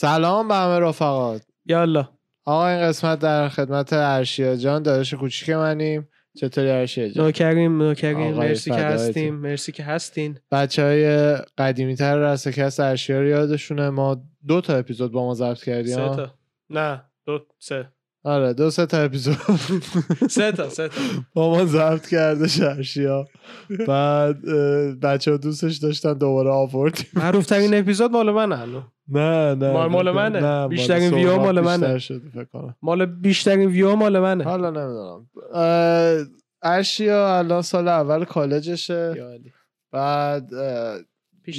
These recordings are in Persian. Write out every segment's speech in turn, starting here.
سلام به همه رفقات. یالا. آقا این قسمت در خدمت ارشیا جان داداش کوچیک منیم. چطوری ارشیا جان؟ نوکریم نوکریم. مرسی که. هستیم مرسی که هستین. بچه های قدیمی تر رستکست ارشیا رو یادشونه. ما دو تا اپیزود با ما ضبط کردیم سه؟ تا. نه دو سه. آره دو سه تا اپیزود. سه تا سه تا. با ما ضبط کرده شرشیا بعد بچه ها دوستش داشتن دوباره آوردیم. معروف ترین اپیزود مال من الان نه نه مال- مال نه، منه. نه، مال بیشترین ویو مال منه. بیشتر شده فکر کنم مال بیشترین ویو مال منه حالا نمی‌دونم اه، ارشیا الان سال اول کالجشه. بعد پیش.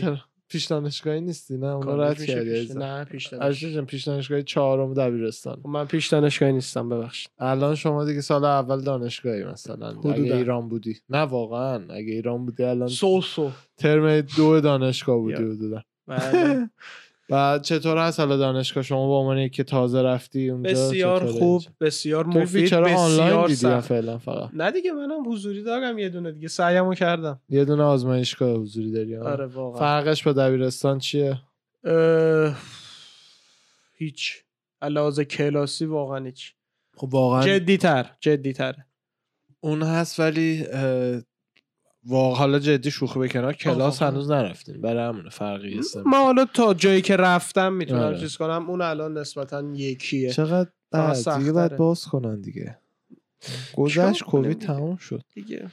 چرا پیش دانشگاهی نیستی نه اونا کالج رد کردی. نه پیش دانشگاهی. پیش دانشگاهی چهارم دبیرستان خب من پیش دانشگاهی نیستم ببخشید الان شما دیگه سال اول دانشگاهی مثلا حدوداً. اگه ایران بودی نه واقعا اگه ایران بودی الان سو سو ترم دو دانشگاه بودی. حدودا بله. بعد چطور هست حالا دانشگاه شما با عنوان که تازه رفتی اونجا؟ بسیار خوب اینجا؟ بسیار مفید بسیار دیدی فعلا فقط؟ نه دیگه منم حضوری دارم یه دونه دیگه. سعیمو کردم. یه دونه آزمایشگاه حضوری داری؟ آره واقعا. فرقش با دبیرستان چیه؟ اه، هیچ. علاوه کلاسی واقعا هیچ. خب واقعا جدی تر جدی تره اون هست ولی اه، واقعا حالا جدی شوخی به کنار کلاس. هنوز نرفتیم برای همونه فرقی هست من حالا تا جایی که رفتم می‌تونم آره. چیز کنم اون الان نسبتا یکیه چقدر بعد دیگه باید. باز کنن دیگه گذشت کووید؟ تموم شد دیگه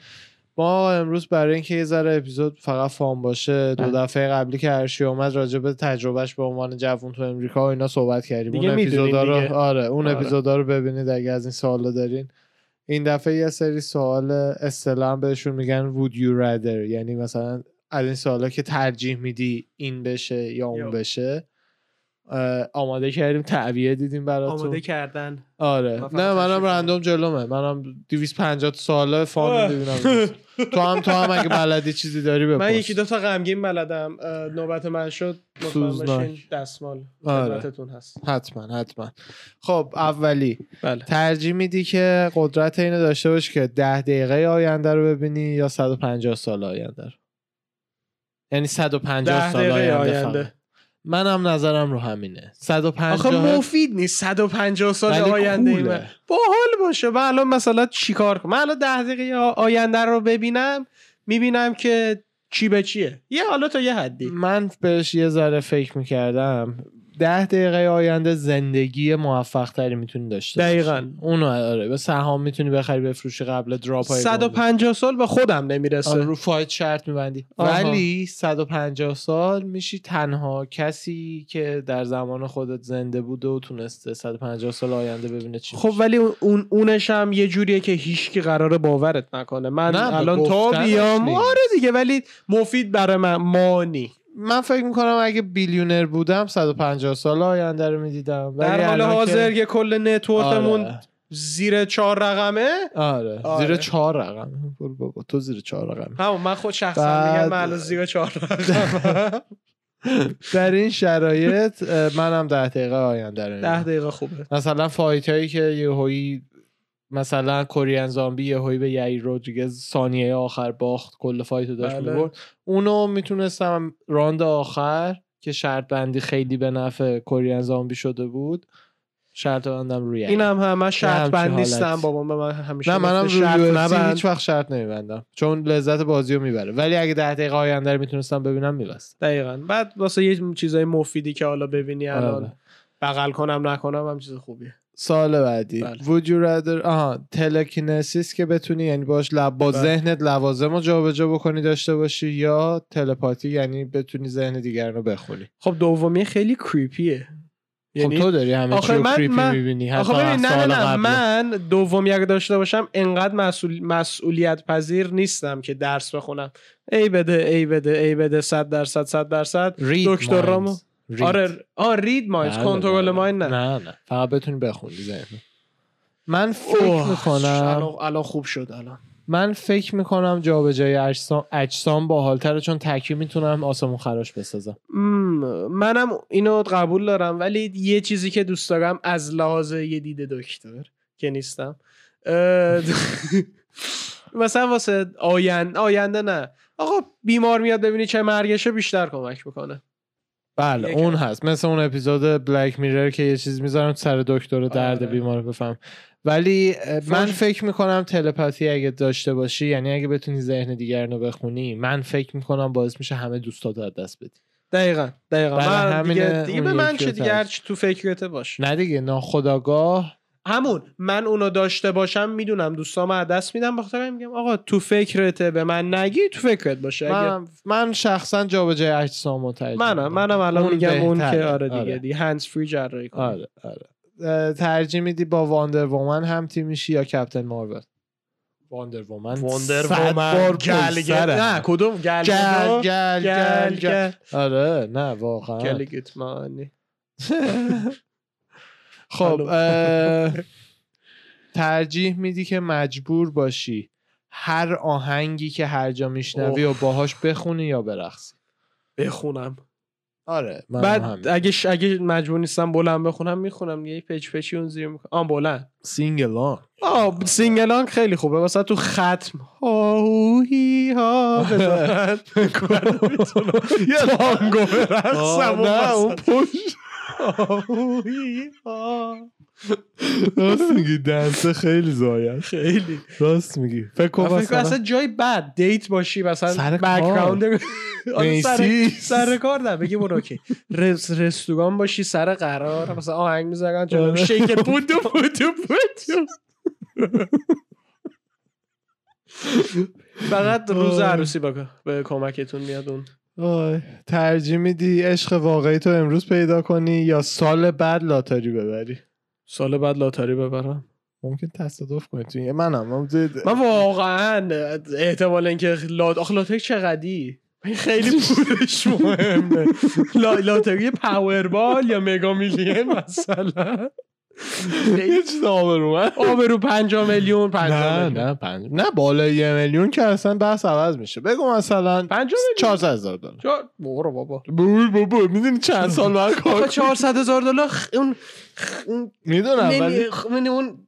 ما امروز برای اینکه یه ذره اپیزود فقط فام باشه دو. دفعه قبلی که هرشی اومد راجع به تجربهش به عنوان جوون تو امریکا و اینا صحبت کردیم دیگه اون اپیزودا رو. آره اون آره. اپیزودا رو ببینید اگه از این سوالا دارین این دفعه یه سری سوال اصطلاحا بهشون میگن would you rather یعنی مثلا از این سوالا که ترجیح میدی این بشه یا اون. بشه آماده کردیم تعبیه دیدیم براتون. آماده کردن. آره. نه منم رندوم جلومه. منم 250 ساله فان آه. ببینم تو هم تو هم اگه بلدی چیزی داری بپرس. من یکی دو تا غمگین بلدم. نوبت من شد. دستمال. آره. هست. حتما حتما. خب اولی. بله. ترجیح میدی که قدرت اینو داشته باشی که ده دقیقه آینده رو ببینی یا 150 سال آینده رو؟ یعنی 150 ده سال آینده, آینده. منم نظرم رو همینه. 150 آخه مفید نیست. 150 سال آینده کوله. من. باحال باشه. من الان مثلا چیکار کنم؟ من الان ده دقیقه آ- آینده رو ببینم می‌بینم که چی به چیه. یه حالا تا یه حدی. من بهش یه ذره فکر می‌کردم. ده دقیقه آینده زندگی موفق تری می‌تونی داشته. دقیقاً. اونو آره به سهام می‌تونی بخری بفروشی قبل دراپ های 150 سال به خودم نمی‌رسه آره رو فایت شرط میبندی آها. ولی 150 سال میشی تنها کسی که در زمان خودت زنده بوده و تونسته 150 سال آینده ببینه چی خب. ولی اون اونش هم یه جوریه که هیچکی قراره باورت نکنه من الان تا بیام. آره دیگه ولی مفید برای من مانی من فکر می‌کنم اگه بیلیونر بودم 150 سال آینده رو می‌دیدم در حال حاضر یه کل نتورکمون آره. زیر چهار رقمه آره. آره. زیر چهار رقم بابا تو زیر چهار رقم همون من خود شخصا بعد- میگم من زیر چهار رقم در این شرایط منم ده دقیقه آینده رو ده. دقیقه خوبه مثلا فایت هایی که یه هایی مثلا کورین زامبی یه هایی به یعی رودریگز ثانیه آخر باخت کل فایت رو داشت بله. می‌برد اونو می‌تونستم راند آخر که شرط بندی خیلی به نفع کورین زامبی شده بود شرط بندم روی. اینم هم من شرط همچین بند حالتی. نیستم بابا به من همیشه نه منم شرط نبند. هیچ وقت شرط نمیبندم چون لذت بازی رو می‌بره ولی اگه ده دقیقه آینده رو می‌تونستم ببینم میبست دقیقا بعد واسه یه چیزای مفیدی که حالا ببینی الان آره. بغل کنم نکنم هم چیز خوبیه سال بعدی بله. would you rather آها تلکینسیس که بتونی یعنی باش لب با بله. ذهنت لوازم رو جابجا بکنی داشته باشی یا تلپاتی یعنی بتونی ذهن دیگران رو بخونی خب دومی خیلی کریپیه خب تو داری همه چی رو کریپی من- می‌بینی حتی نه نه نه قبل. من دومی اگه داشته باشم انقدر مسئول... مسئولیت پذیر نیستم که درس بخونم ای بده ای بده ای بده صد درصد صد درصد دکترامو Read. آره آ رید مایندز بله، کنترل بله. مایند نه. نه نه. فقط بتونی بخونی ذهن من فکر اوه، می‌کنم الان- الان خوب شد الان. من فکر می‌کنم جابجایی اجسام اجسام باحالتره چون تکی می‌تونم آسمون خراش بسازم. مم، منم اینو قبول دارم ولی یه چیزی که دوست دارم از لحاظ یه دید دکتر که نیستم مثلا واسه آینده آینده نه. آقا بیمار میاد ببینی چه مرگشه بیشتر کمک می‌کنه. بله یکم. اون هست. مثل اون اپیزود بلک میرر که یه چیز می‌ذارم سر دکتر درد آره. بیمار بفهم. ولی من فکر می‌کنم تلپاتی اگه داشته باشی یعنی اگه بتونی ذهن دیگران رو بخونی من فکر می‌کنم باعث میشه همه دوستات از دست بدی. دقیقا دقیقا. برای من دیگه, دیگه به من چه دیگه هرچی تو فکرته باش. نه دیگه ناخداگاه همون من اونو داشته باشم می‌دونم دوستام از دست میدم بخاطر میگم آقا تو فکرته به من نگی تو فکرت باشه. اگه من, من شخصا جابجایی اجسام ترجیح منم. منم الان اون میگم اون. که آره دیگه آره. دیگه هندز فری جراحی کنی. آره آره. ترجیح میدی با واندر وومن هم تیم میشی یا کپتن مارول واندر وومن صد بار گل گل. نه کدوم؟ گل گل. گل گل آره نه واقعا. گل گوتمانی. خب ترجیح میدی که مجبور باشی هر آهنگی که هر جا میشنوی و باهاش بخونی یا برقصی؟ بخونم. آره من بعد اگه ش... اگه مجبور نیستم بلند بخونم می‌خونم یه پچ پچی اون زیر می‌کنم آه بلند. sing along آه sing along خیلی خوبه. واسه تو ختم. هاهوهی ها. بزنن تانگو برقصم نه اون پشت. راست میگی dance ه خیلی ضایعه خیلی راست میگی فکر کن کنم اصلا جای بد date باشی مثلا. background آره، سر. سر کار نه بگی برو OK رس رستوران باشی سر قرار مثلا آهنگ می‌ذارن جلو آره. شیک پودو پودو پودو فقط روز. عروسی با به کمکتون میاد اون آی، ترجیح میدی عشق واقعی تو امروز پیدا کنی یا سال بعد لاتاری ببری؟ سال بعد لاتاری ببرم. ممکن تصادف کنی تو منم من من واقعا احتمال اینکه لات آخه لاتری چقدی؟ خیلی پولش مهمه. لا... lottery Powerball یا Mega Million مثلا؟ یه چیز آبرومند آبرو پنجا میلیون نه پنجا میلیون. نه پنج نه بالای یه میلیون که اصلا بحث عوض میشه. بگو مثلا پنجا میلیون؟ 400 هزار دلار. برو بابا. بابا می‌دونی چند سال بعد کار آخه 400 هزار دلار اون می‌دونم ولی من اون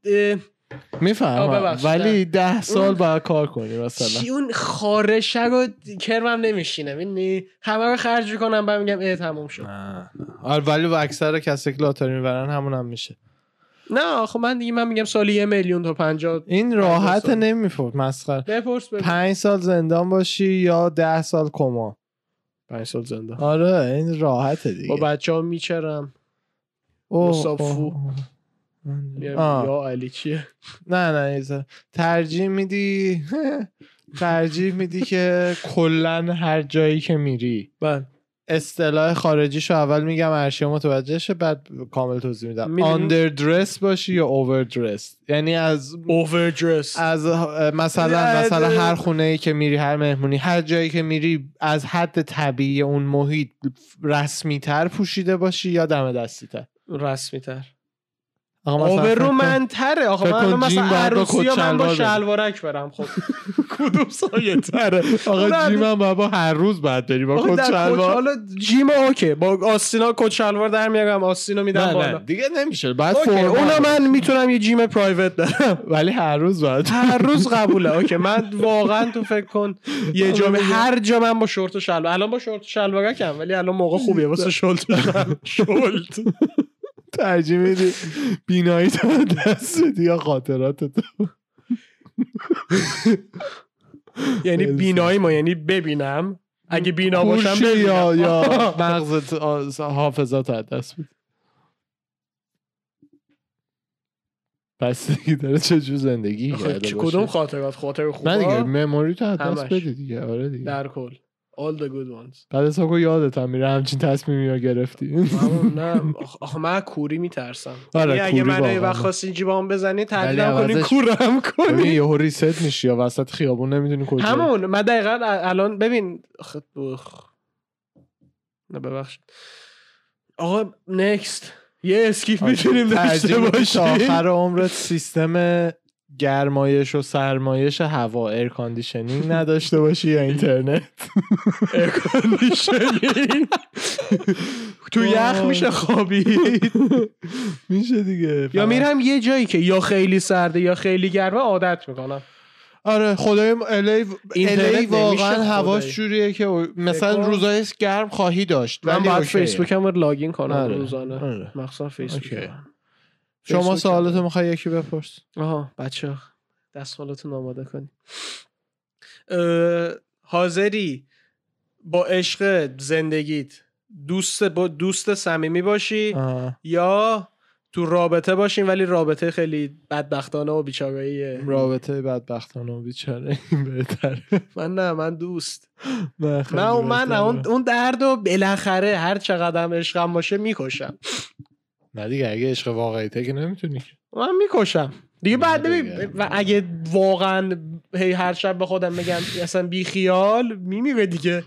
می‌فهمم. ولی ده سال باید کار کنی مثلا. چی اون خارشه رو کرمم نمیشینه می‌دونی؟ همه رو خرج کنم بعد میگم اه تموم شد. نه نه. آره ولی اکثر کسی که لاتاری می‌برن همون هم میشه. نه آخه من دیگه من میگم سالی یه میلیون تا پنجاه این راحت. نمیفوت مسخره. بپرس پنج سال زندان باشی یا ده سال کما؟ پنج سال زنده آره این راحته دیگه. با بچه ها میچرم مصافو. آه. یا علی چیه نه نه ایزا. ترجیح میدی؟ ترجیح میدی که کلا هر جایی که میری. بله. اصطلاح خارجیشو اول میگم ارشیا متوجه شه بعد کامل توضیح میدم. آندر درس باشی یا اوور درس یعنی از اووردرس از مثلا مثلا هر خونه ای که میری هر مهمونی هر جایی که میری از حد طبیعی اون محیط رسمی تر پوشیده باشی یا دم دستی تر رسمی تر آقا مثلا آخه فکر من مثلا عروسی من با. شلوارک برم. خب. کدوم ضایع تره؟ آقا gym هم با هر روز بعد بری با کت شلوار حالا gym OK. با آستینا کت شلوار در میارم. آستینو میدم بالا. دیگه نمیشه. بعد اونا. من می‌تونم یه gym private دارم. ولی هر روز باید. هر روز قبوله. OK. من واقعا تو فکر کن یه جا. هر جا من با شورت و شلوار الان با شورت و شلوارکم ولی الان موقع خوبیه. واسه شلوار. شورت. ترجیح میدی؟ بینایی تو از دست یا خاطرات تو؟ یعنی بینایی ما یعنی ببینم. اگه بینا باشم یا یا مغزت حافظات از دست بدی پس دیگه داره زندگی کرده چه- باشه. کدوم خاطرات؟ خاطر خوبا نه دیگه مموری تو از دست. بدی دیگه. آره دیگه. در کل. All the good ones. بعد از که یادت هم میره همچین تصمیمی رو گرفتی. نه. آخ- آخه من کوری میترسم. آره، یعنی اگه من یه. وقت خواستین جیبام بزنی کنین عوضش- کورم کنی. یهو ریست میشی یا وسط خیابون نمی‌دونی کجا. همون. من دقیقا الان ببین. نه ببخشید. آقا نکست یه اسکیف می‌تونیم داشته باشیم. آخر عمرت سیستم گرمایش و سرمایش هوا air conditioning نداشته باشی یا اینترنت air conditioning تو یخ. میشه خوابید میشه دیگه یا. میرم یه جایی که یا خیلی سرده یا خیلی گرمه عادت می‌کنم آره خدای الی واقعا هواش. جوریه که مثلا. روزای گرم خواهی داشت من باید. فیسبوکم رو login کنم آره، روزانه آره. مخصوصا فیسبوک. شما سوالاتو. می‌خوای یکی بپرس؟ آها بچه دستمالتون آماده کنی حاضری؟ با عشق زندگیت دوست با دوست صمیمی باشی آه. یا تو رابطه باشین ولی رابطه خیلی بدبختانه و بیچاره‌ایه. رابطه بدبختانه و بیچاره این بهتره. من نه من دوست. من من. اون اون درد و بالاخره هر چقدر هم عشقم باشه می‌کشم. نه دیگه اگه عشق واقعیته که نمی‌تونی. من می‌کشم. دیگه بعد ببین. و اگه واقعا هی هر شب به خودم بگم اصلا بی خیال میمیره دیگه.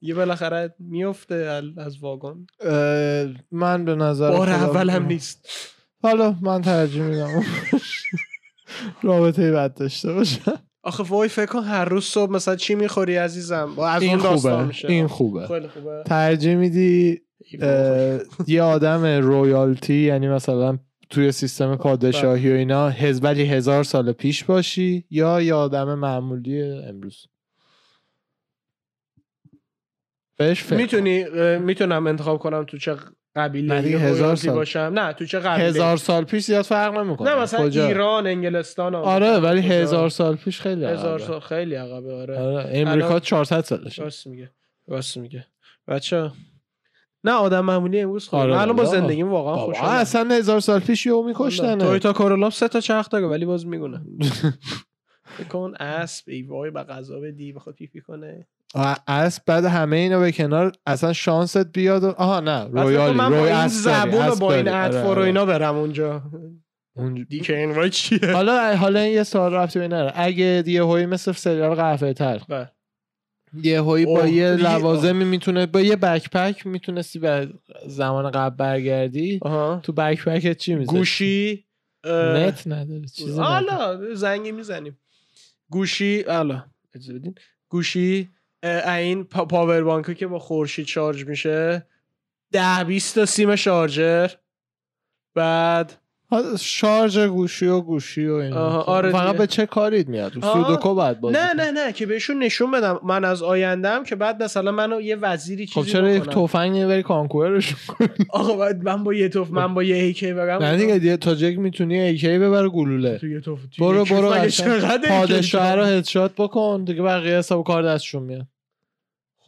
یه بالاخره میفته از واگن. من به نظر بار اول هم نیست. حالا من ترجیح میدم. رابطه بد داشته باشم آخه وای فکر کن هر روز صبح مثلا چی می‌خوری عزیزم؟ از این اون داستان خوبه میشه. این خوبه. خیلی خوبه. ترجیح میدی یه آدم رویالتی یعنی مثلا توی سیستم پادشاهی و اینا هز ولی هزار سال پیش باشی یا یه آدم معمولی امروز بهش. می‌تونی می‌تونم انتخاب کنم تو چه قبیله هزار سال. باشم نه تو چه قبیله هزار سال پیش زیاد فرق نمی‌کنه نه مثلا کجا؟ ایران انگلستان آمریکا. آره ولی کجا؟ هزار سال پیش خیلی هزار عقبه. سال خیلی عقبه آره آره امریکا الان- 400 سالشه راست میگه راست میگه بچه نه آدم معمولی امروز خوبه. آره الان با بابا. زندگیم واقعا خوشحالم. اصلا هزار سال پیش یهو میکشتنه. تویوتا کورولام سه تا چرخ داره ولی باز میگونه کن اسب ای وای به غذا بدی بخواد پیپی کنه. اسب بعد همه اینا به کنار اصلا شانست بیاد و... آها نه با روی این اسب زبون با این. آره، اطفار و آره. اینا برم اونجا. اون- دیگه این وای چیه؟ حالا حالا این یه سوال رفتی به نره اگه یه هوی مثل سریال قهوه تلخ بله. یه هوی با یه لوازمی می‌تونه با یه بکپک می‌تونستی به زمان قبل برگردی. آها. تو بکپکت چی می‌زنی گوشی اه، نت نداره چیزی نداره. حالا زنگی می‌زنیم. گوشی حالا اجازه بدین. گوشی این پا پاور بانکو که با خورشید شارژ میشه ده 20 تا سیم شارژر. بعد شارژ گوشی و گوشی و اینا آها، آره فقط. به چه کارید میاد. سودوکو باید بازی نه. نه نه که بهشون نشون بدم من از آیندهم که بعد مثلا منو یه وزیری خب چیزی چرا یک بکنم. تفنگ نمی‌بری کانکورش آقا بعد من با یه توف من با یه هیکی برم نه دیگه دیگه تاجیک می‌تونی ایکی ببره گلوله تو یه توف برو یه برو پادشاه رو؟ هدشات بکن دیگه بقیه حساب کار دستشون میاد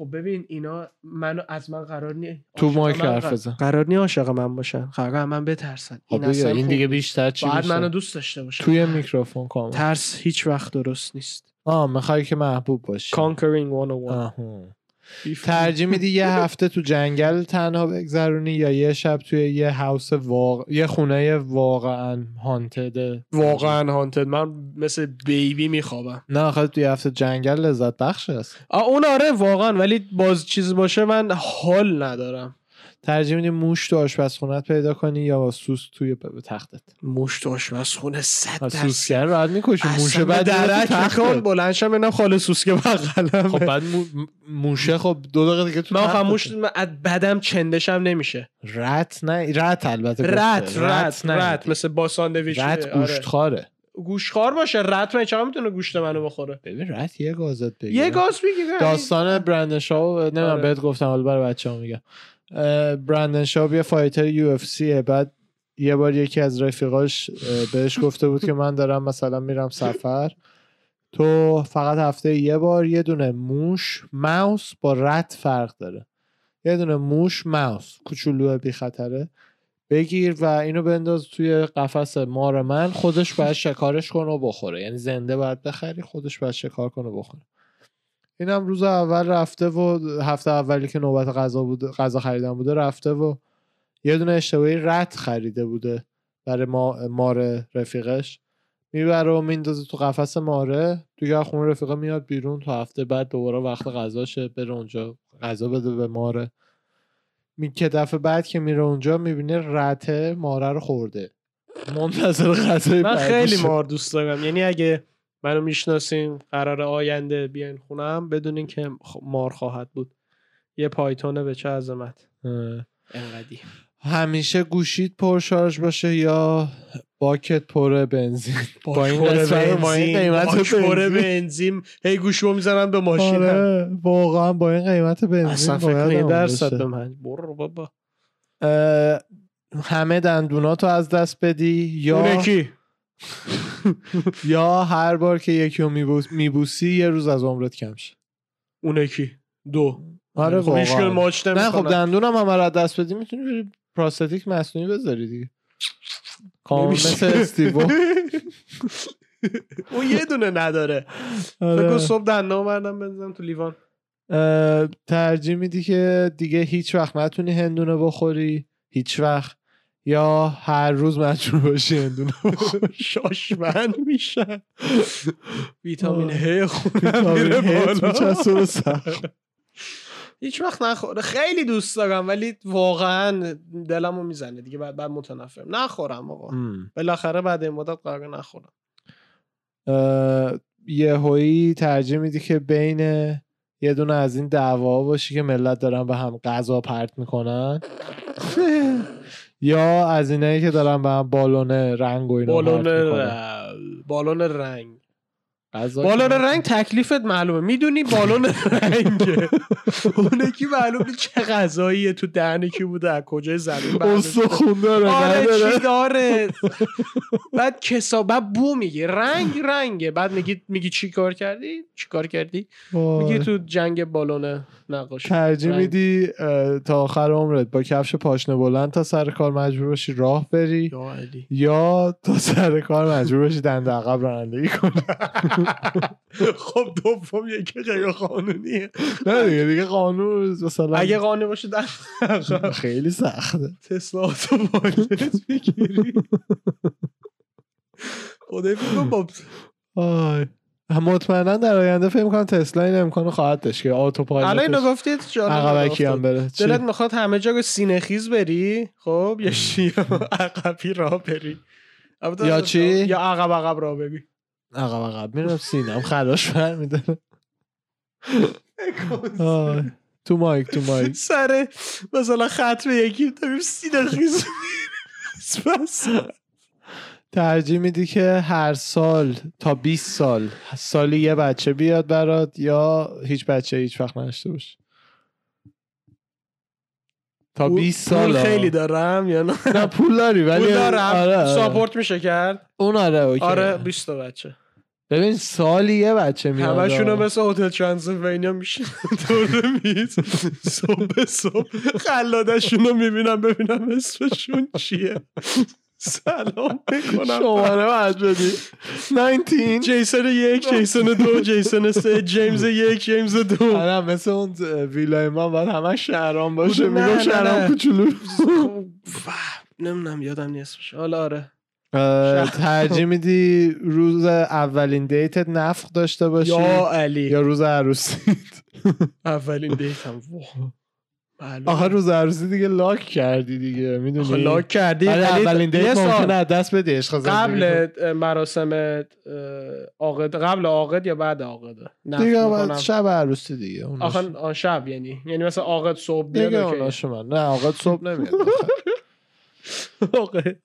خب ببین اینا منو از من قرار نی تو مایک من حرف قرار- بزن. قرار نی عاشق من باشن قرار از من بترسن خب این اصلا این دیگه. بیشتر چی بیشتر؟ منو دوست داشته باشن توی میکروفون کامل ترس هیچ وقت درست نیست آه می‌خوای که محبوب باشی Conquering 101 آها. ترجیح میدی یه هفته تو جنگل تنها بگذرونی یا یه شب توی یه هاوس واقع یه خونه واقعا هانتد واقعا هانتد من مثل بیبی میخوابم. نه آخه توی هفته جنگل لذت بخش است. اون آره واقعا. ولی باز چیز باشه من حال ندارم. ترجیح میدی موش تو آشپزخونت پیدا کنی یا با سوس توی ب- تختت مشت آشپزخونه صد از درصد سوسگر راحت می‌کشی به بعد تو درک تختت. کن بلندشم ببینم خاله سوسکه بغلم خب بعد مو- موشه خب دو دقیقه دیگه تو من من از بدم چندشم نمیشه rat نه rat البته rat. rat نه. rat مثل با ساندویچ rat آره. گوشتخواره گوشخوار باشه rat من چقدر می‌تونه گوشت منو بخوره ببین rat یه گازت بگیره یه گاز می‌گیره داستان Brendan Schaub نمی‌دونم آره. بهت گفتم حالا برای بچه‌ها میگم Brendan Schaub یه fighter UFC یه. بعد یه بار یکی از رفیقاش بهش گفته بود که من دارم مثلا میرم سفر. تو فقط هفته یه بار یه دونه موش ماوس با رت فرق داره. یه دونه موش ماوس. کوچولو بی خطره بگیر و اینو بنداز توی قفس مار من. خودش باید شکارش کنه و بخوره. یعنی زنده باید بخری خودش باید شکار کنه و بخوره. اینم روز اول رفته و هفته اولی که نوبت غذا بوده غذا خریدن بوده رفته و یه دونه اشتباهی رت خریده بوده برای ما مار رفیقش. می‌بره و میندازه تو قفس ماره. دیگه از خونه رفیقه میاد بیرون. تا هفته بعد دوباره وقت غذاشه بره اونجا غذا بده به ماره. می که دفعه بعد که میره اونجا می‌بینه رته ماره رو خورده. منتظر غذای من خیلی. مار دوست دارم. یعنی اگه منو می‌شناسین قرار آینده بیاین خونم بدونین که مار خواهد بود. یه پایتونه به چه عظمت. انقدی. همیشه گوشید پرشارژ باشه یا باکت پر بنزین؟ با این پر قیمت پر بنزین. هی گوشو می‌زنن به ماشین. آره واقعا با این قیمت بنزین اصلا فکر درصد. به من. برو بابا. همه دندوناتو از دست بدی یا یا هر بار که یکی رو میبوس میبوسی یه روز از عمرت کم شه. اونه کی دو. آره خب واقعا. ماچ نه خب. دندونم هم از دست بدی می‌تونی بری پراستاتیک مصنوعی بذاری دیگه. کامل. مثل استیو اون یه دونه نداره. آره. فکر صبح دندام بردم بزنم تو لیوان. ترجیح میدی که دیگه هیچ وقت نتونی هندونه بخوری. هیچ وقت. یا هر روز مجبور باشی بخوری شاشمن میشن ویتامین. ه خونم میره بالا. هیچ وقت نخوره خیلی دوست دارم ولی واقعا دلمو می‌زنه دیگه بعد بعد متنفرم نخورم آقا. بالاخره بعد این مدت قرار نخورم اه، یهویی ترجیح میدی که بین یه دونه از این دعوا باشی که ملت دارن به هم غذا پرت می‌کنن یا از اینایی که دارن به بالون رنگ و اینا بالون بالون رنگ. بالون رنگ تکلیفت معلومه. می‌دونی بالون رنگه. اونه کی معلوم نیست چه غذاییه تو دهن کی بوده از کجای زمین. استخون داره آره؟ چی داره؟ بعد کسا بعد بو میگه رنگ رنگه. بعد میگی میگی چی کار کردی؟ چی کار کردی. میگی تو جنگ بالون نقاشی. ترجیح. میدی تا آخر عمرت با کفش پاشنه بلند تا سر کار مجبور باشی راه بری؟ یا علی. یا تا سر کار مجبور باشی دند عقب رانندگی کنی؟ خب دوم یکی غیر قانونیه. نه دیگه دیگه قانون مثلا اگه قانونی باشه در خیلی سخته. تسلا اتوپایلوت بگیری خدای فکر کن با آی. مطمئنا در آینده فکر می‌کنم تسلا این امکانو خواهد داشت که آتو الان اینو گفتید عقبکی هم. بره؟ دلت می‌خواد همه جا رو سینه خیز بری؟ خب یا شی عقبی راه بری؟ یا چی؟ یا عقب عقب راه بری؟ عقب عقب. میرم سینم خراش برمیداره. تو مایک تو مایک. سر مثلا خط به یکی داریم سینه خیز بس. ترجیح میدی که هر سال تا 20 سال سالی یه بچه بیاد برات یا هیچ بچه هیچ وقت نداشته باش تا 20 سال. خیلی دارم یا نه؟ نه پول داری ولی پول دارم. آره، آره. ساپورت میشه کرد؟ اون آره اوکی. آره 20 تا بچه. ببین سالی یه بچه میاد همشون آه. مثل هتل ترانسیلوانیا میشه دور میز. صبح به صبح خلادشون رو می‌بینم ببینم اسمشون چیه. سلام می‌کنم. شماره بدی. 19 جیسون یک جیسون دو جیسون سه جیمز یک جیمز دو. آره مثل اون ویلای ما باید همه شهران باشه. نه، میگم نه، شهران نه. کوچولو. نمی‌دونم یادم نیستش حالا آره. ترجیح میدی روز اولین دیتت نفخ داشته باشی؟ یا علی. یا روز عروسی اولین دیتم. واه. معلومه. آخه روز عروسی دیگه لاک کردی دیگه می‌دونی لاک کردی ولی اولین دیت. ممکنه دست بدی عشق قبل مراسم عاقد قبل عاقد یا بعد عاقده نفت دیگه. بعد شب عروسی دیگه آخه آن شب یعنی یعنی مثلا عاقد صبح دیگه اوکی. اوناش من نه آقا صبح نمیاد عاقد.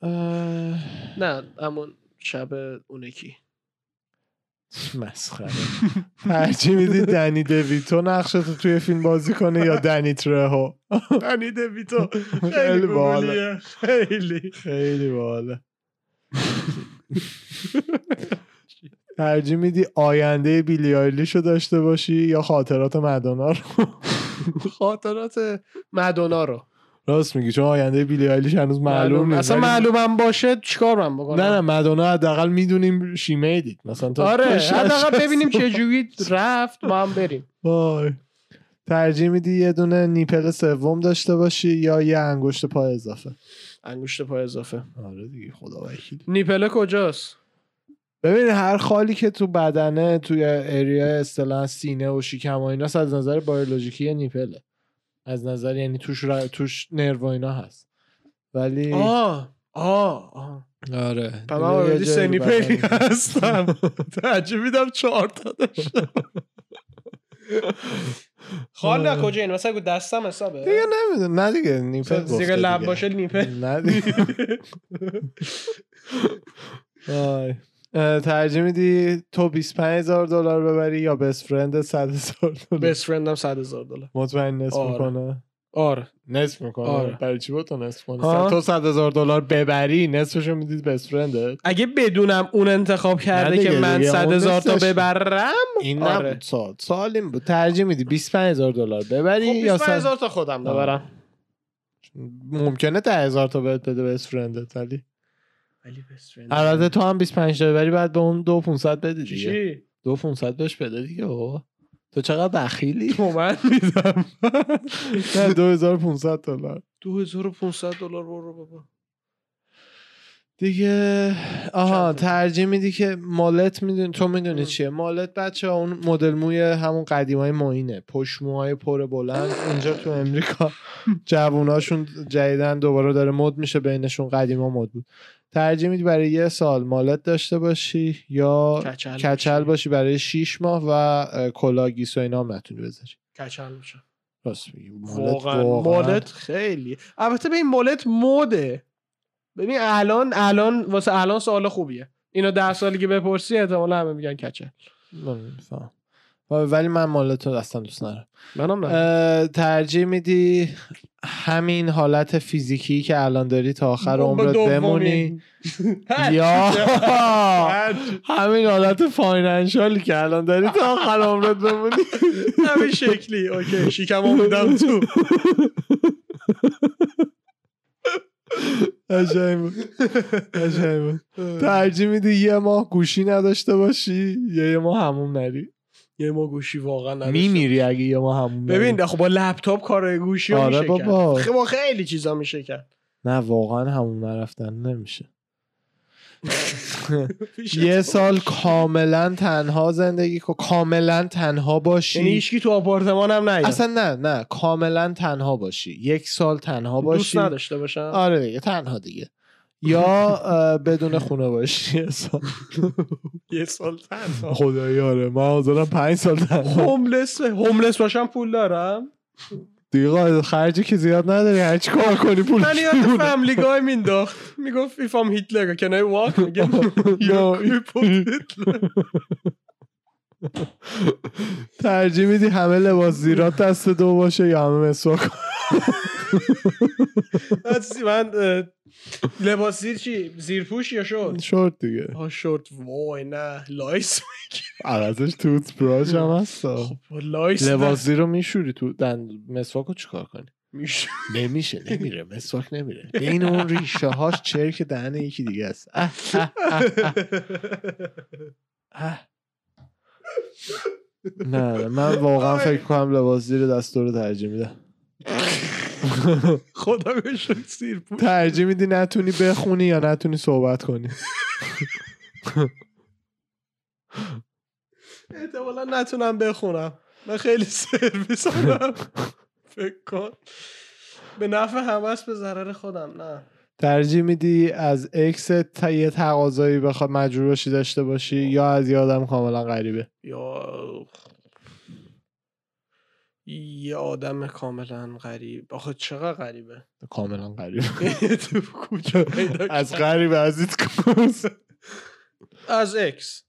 نه همون شب اونه کی مسخره. ترجیح میدی دنی دویتو نقشتو توی فیلم بازی کنه یا دنی ترهو؟ دنی دویتو. خیلی. باحاله. خیلی. خیلی باحاله. ترجیح میدی آینده بیلی آیلیشو داشته باشی یا خاطرات مدونا رو؟ خاطرات مدونا رو. راست میگی چون آینده بیلی آیلیش هنوز معلوم نیست. اصلا معلومم باشه چیکار من بکنم؟ نه نه مدونا حداقل می‌دونیم شی می‌دید مثلا تا آره حداقل ببینیم چه جوری رفت ما هم بریم. وای. ترجیح میدی یه دونه نیپل سوم داشته باشی یا یه انگشت پای اضافه؟ انگشت پای اضافه. آره دیگه خدا وکیل نیپله کجاست؟ ببین هر خالی که تو بدنه توی ایریا اصطلاحا سینه و شکم و اینا از نظر بیولوژیکی نیپله. از نظر یعنی توش را... توش نرو و اینا هست. ولی آه آه آه. آره. دیگه آردی جایی سنی پیری هستم. ترجیح میدم چهار تا داشتم. حالا کجا این؟ مثلا دستم حسابه. دیگه نمی‌دونم. نه دیگه نیپل گفته لب دیگه. باشه نیپل نه دیگه. ترجیح میدی تو 25 هزار دلار ببری یا بست فرند 100 هزار دلار؟ بست فرندم 100 هزار دلار. مطمئن نصف آره. می‌کنه؟ آره. نصف می‌کنه. آره. برای چی با تو نصف کنه؟ تو 100 هزار دلار ببری نصفشو می‌دید بست فرنده اگه بدونم اون انتخاب کرده که من دیگه، 100 اون هزار تا. ببرم؟ این آره. نبود سال سال این بود. ترجیح میدی 25 هزار دلار ببری خب یا 25 صد- هزار تا خودم ببرم. ممکنه 10 هزار تا بهت بده بست فرندت ولی ولی البته تو هم 25 تا ببری بعد به اون دو 500 بدی دیگه. چی؟ دو 500 بهش بده دیگه بابا. تو چقدر بخیلی؟ تومن میدم. نه 2500 دلار. 2500 دلار برو بابا. دیگه آها؟ ترجیح میدی که مالت می‌دونی تو می‌دونی. چیه؟ مالت بچه اون مدل موی همون قدیمای پشت موهای پر بلند. اونجا تو امریکا جووناشون جدیدن دوباره داره مد میشه بینشون قدیما مد بود. ترجیح میدی برای یه سال مالت داشته باشی یا کچل کچل باشی. برای 6 ماه و اه، کلاه گیس و اینا هم نتونی بذاری. کچل میشه راست میگی. مالت خیلی. البته به این مالت موده ببین الان الان واسه الان سوال خوبیه. اینو ده سالی که بپرسی احتمالا همه میگن کچل. ولی من مالت رو اصلا دوست ندارم. منم ترجیح میدی همین حالت فیزیکی که الان داری تا آخر عمرت. بمونی؟ یا همین حالت فاینانشالی که الان داری تا آخر عمرت بمونی؟ همین شکلی. اوکی شیکمو میدم تو. بود. بود. ترجیح میدی یه ماه گوشی نداشته باشی یا یه ماه هموم نری؟ یه ما گوشی واقعا نداشتم. میمیری اگه یه ماه هموم نری. ببین خب با لپتاپ کار گوشی رو آره میشه بابا. کرد خب خیلی چیزا میشه کرد نه واقعا هموم نرفتن نمیشه. یه سال کاملا تنها زندگی کن. کاملا تنها یعنی باشی هیچکی تو آپارتمان هم نیاد. اصلا نه نه. کاملا تنها باشی. یک سال تنها دوست باشی. نداشته باشم. آره دیگه تنها دیگه. یا بدون خونه باشی یه سال. یه سال تنها. خدایی آره. من حاضرم پنج سال تنها. هوملس هوملس باشم پول دارم؟ دیگه خرجی که زیاد نداری. هر چی کار کنی پول من یاد فامیلی گای مینداخت می‌گفت ایفام هیتلر can I walk? میگه No. ترجیح میدی همه لباس زیرات دست دو باشه یا همه مسواک. من لباس زیر چی؟ زیرپوش یا شورت؟ شورت دیگه. آه شورت. وای نه لایس عوضش toothbrush هم هست خب لایس لباس زیر رو میشوری تو دند مسواک رو چیکار کنی؟ میشه نمیشه نمیره. مسواک نمیره. بین اون ریشه هاش چرک دهن یکی دیگه است. نه من واقعا فکر کنم لباس زیر دست رو ترجیح میدم خدا رو شکر زیرپوش ترجیح میدی نتونی بخونی یا نتونی صحبت کنی؟ احتمالا نتونم بخونم. من خیلی سرویس فکر کن. به نفع همه به ضرر خودم نه. ترجیح میدی از اکس تا یه تقاضایی بخواد مجبور باشی داشته باشی یا از یه آدم کاملا غریبه؟ یا یه آدم کاملا غریب. آخه چقدر غریبه؟ کاملا غریبه تو کجا پیدا از؟ غریب عزیز از اکس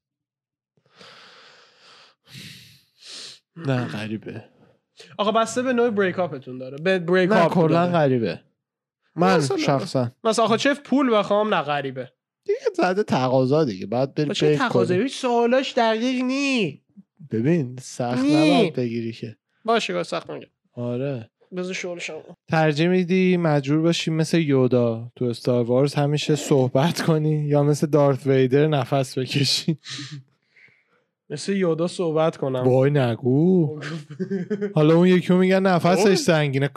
نه غریبه. آقا بسته به نوع بریک اپتون داره. به بریک نه کلا. غریبه. من شخصا. مثلا آخه چه پول بخوام نه غریبه. دیگه زده تقاضا دیگه. بعد بری چه کنی. تقاضایی؟ سوالاش دقیق نی. ببین سخت. نباید بگیری که. باشه گاه سخت میگه آره. بذار شغلشم ترجیح میدی مجبور باشی مثل یودا تو استار وارز همیشه صحبت کنی یا مثل دارت ویدر نفس بکشی؟ مثل یودا صحبت کنم. وای نگو. حالا اون یکی رو میگن نفسش. سنگینه.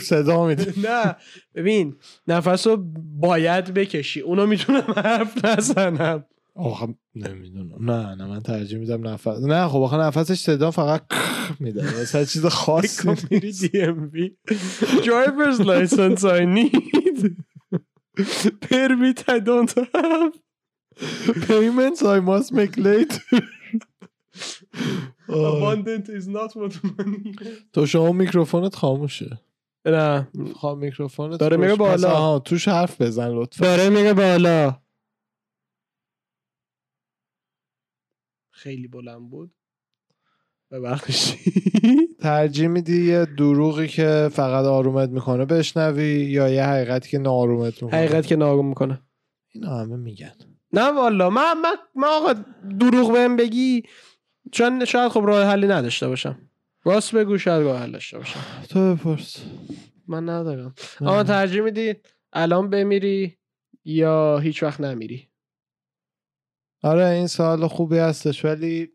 صدا میده. نه ببین نفس رو باید بکشی. اونو می‌تونم حرف نزنم. آخه نمی‌دونم. نه نه من ترجیح میدم نفس نه خب آخه نفسش صدا فقط میده. مثلا چیز خاصی میری دی ام وی driver's license I need. Permit I don't have. Payments I must make later. abundant is not what money تو شما میکروفونت خاموشه. نه. خب میکروفونت داره پس بالا. توش حرف بزن لطفا. داره میره بالا. خیلی بلند بود ببخشید ترجیح میدی یه دروغی که فقط آرومت می‌کنه بشنوی یا یه حقیقتی که ناآرومت می‌کنه؟ حقیقت که ناگم می‌کنه. اینا همه میگن. نه والا من من من آقا دروغ بهم بگی چون شاید خب راه حلی نداشته باشم. راست بگو شاید راه حل داشته باشم. تو بپرس. من ندارم. اما ترجیح میدی الان بمیری یا هیچ وقت نمیری؟ آره این سوال خوبی هستش ولی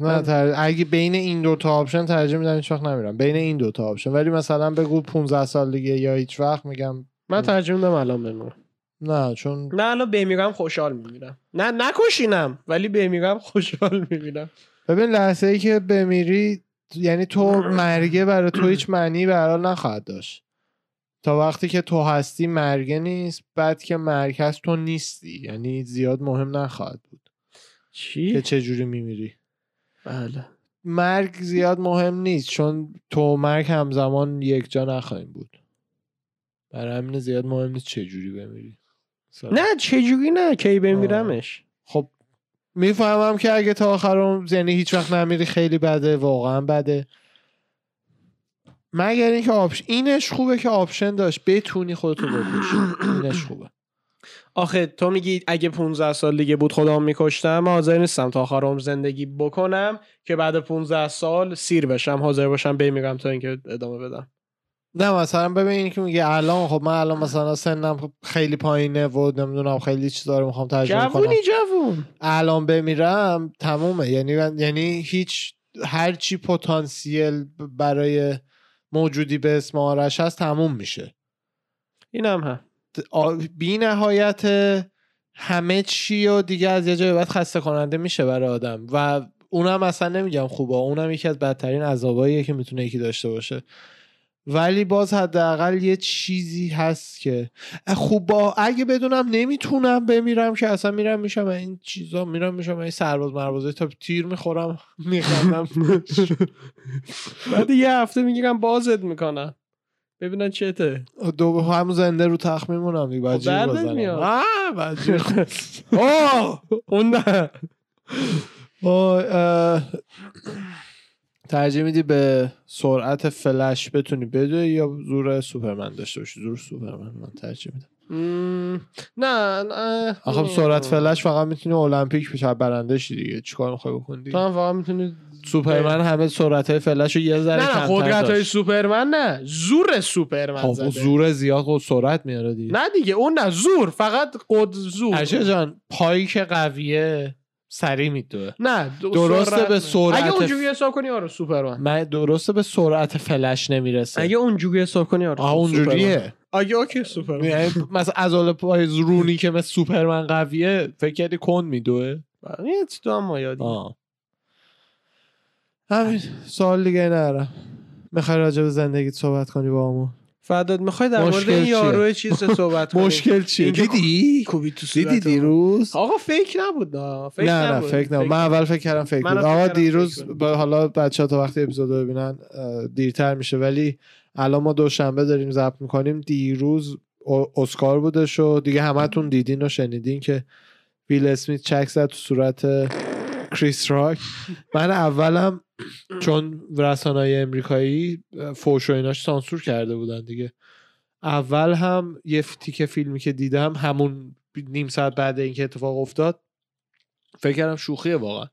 نه من- تر... اگه بین این دو تا option ترجیح میدم هیچ وقت نمیرم. بین این دو تا option. ولی مثلا بگو 15 سال دیگه یا هیچ وقت میگم من ترجیح میدم الان بمیرم نه چون نه الان بمیرم خوشحال میمیرم. نه نکشینم ولی بمیرم خوشحال میمیرم. ببین لحظه ای که بمیری یعنی تو مرگه برای تو هیچ معنی برای نخواهد داشت. تا وقتی که تو هستی مرگه نیست بعد که مرگ هست تو نیستی. یعنی زیاد مهم نخواهد بود. که چی؟ چه جوری میمیری؟ بله. مرگ زیاد مهم نیست چون تو مرگ همزمان یک جا نخواهیم بود. برای همین زیاد مهم نیست چه جوری بمیری. مثلا. نه چجوری نه؟ کی بمیرمش؟ خب می‌فهمم که اگه تا آخرم یعنی هیچ وقت نمیری خیلی بده واقعا بده. مگر اینکه option اینش خوبه که option داشت. بتونی خودتو بکشی اینش خوبه. آخه تو میگی اگه 15 سال دیگه بود خودم میکشتم من حاضر نیستم تا آخرم زندگی بکنم که بعد 15 سال سیر بشم حاضر باشم بمیرم تا اینکه ادامه بدم. نه مثلا ببین که میگه الان خب من الان مثلا سنم خیلی پایینه و نمی‌دونم خیلی چیزا رو می‌خوام تجربه کنم. جوونی جوون. الان بمیرم تمومه. یعنی یعنی هیچ هر چی پتانسیل برای موجودی به اسم آرش هست تموم میشه. اینم هم. بی نهایت همه چی و دیگه از یه جای بعد خسته کننده میشه برای آدم. و اونم اصلا نمیگم خوبه اونم یکی از بدترین عذاباییه که می‌تونه یکی داشته باشه. ولی باز حداقل یه چیزی هست که. خوب با اگه بدونم نمی‌تونم بمیرم که اصلا میرم میشم این چیزا میرم میشم این سرباز مربازه تا تیر می‌خورم میخندم. بعد یه هفته می‌گیرم بازت می‌کنن ببینن چته. دو همون زنده رو تخت میمونم دیگه بعد خب جیر بزنم. بعد جیر آه اون نه. ترجیح میدی به سرعت فلش بتونی بدوی یا زور سوپرمن داشته باشی؟ زور سوپرمن من ترجیح میدم. مم، نه نه آخه سرعت فلش فقط می‌تونی المپیک بشه برنده شی دیگه. چیکار می‌خوای بکنی؟ تو هم فقط می‌تونی سوپرمن همه سرعت های فلش رو یه ذره نه قدرت های. سوپرمن نه زور سوپرمن خب زده. زور زیاد خود سرعت میاره دیگه. نه دیگه اون نه زور فقط قد زور. ارشد جان پایی که قویه. سریع میدوه نه درسته به. سرعت اگه اونجوری حساب کنی آره سوپرمن من درسته به سرعت فلش نمی‌رسه. اگه اونجوری حساب کنی آره آه. اونجوریه اگه اوکی سوپرمن یعنی مثلا عضله پای رونی که مثل سوپرمن قویه فکر کردی کند میدوه یه چی تو هم مایادی. آه. همین سوال دیگه نرم می‌خوای راجع به زندگیت صحبت کنی با همون فداد می‌خوای در مورد این؟ یارو چیز صحبت کنی مشکل چیه دیدی؟ کوبی تو دیدی دیروز؟ آقا فیک نبود نه فیک نه نه نبود. فکر نه من اول فکر کردم منم بود. آقا دیروز. با حالا بچه ها تا وقتی اپیزود ببینن دیرتر میشه. ولی الان ما دوشنبه داریم ضبط می‌کنیم. دیروز اسکار بودش و دیگه همتون دیدین و شنیدین که ویل اسمیت چک زد تو صورت کریس راک. من اولم چون رسانه‌های امریکایی فوش و ایناش سانسور کرده بودن دیگه. اول هم یه تیکه فیلمی که دیدم همون نیم ساعت بعد اینکه اتفاق افتاد فکر کردم شوخیه واقعا.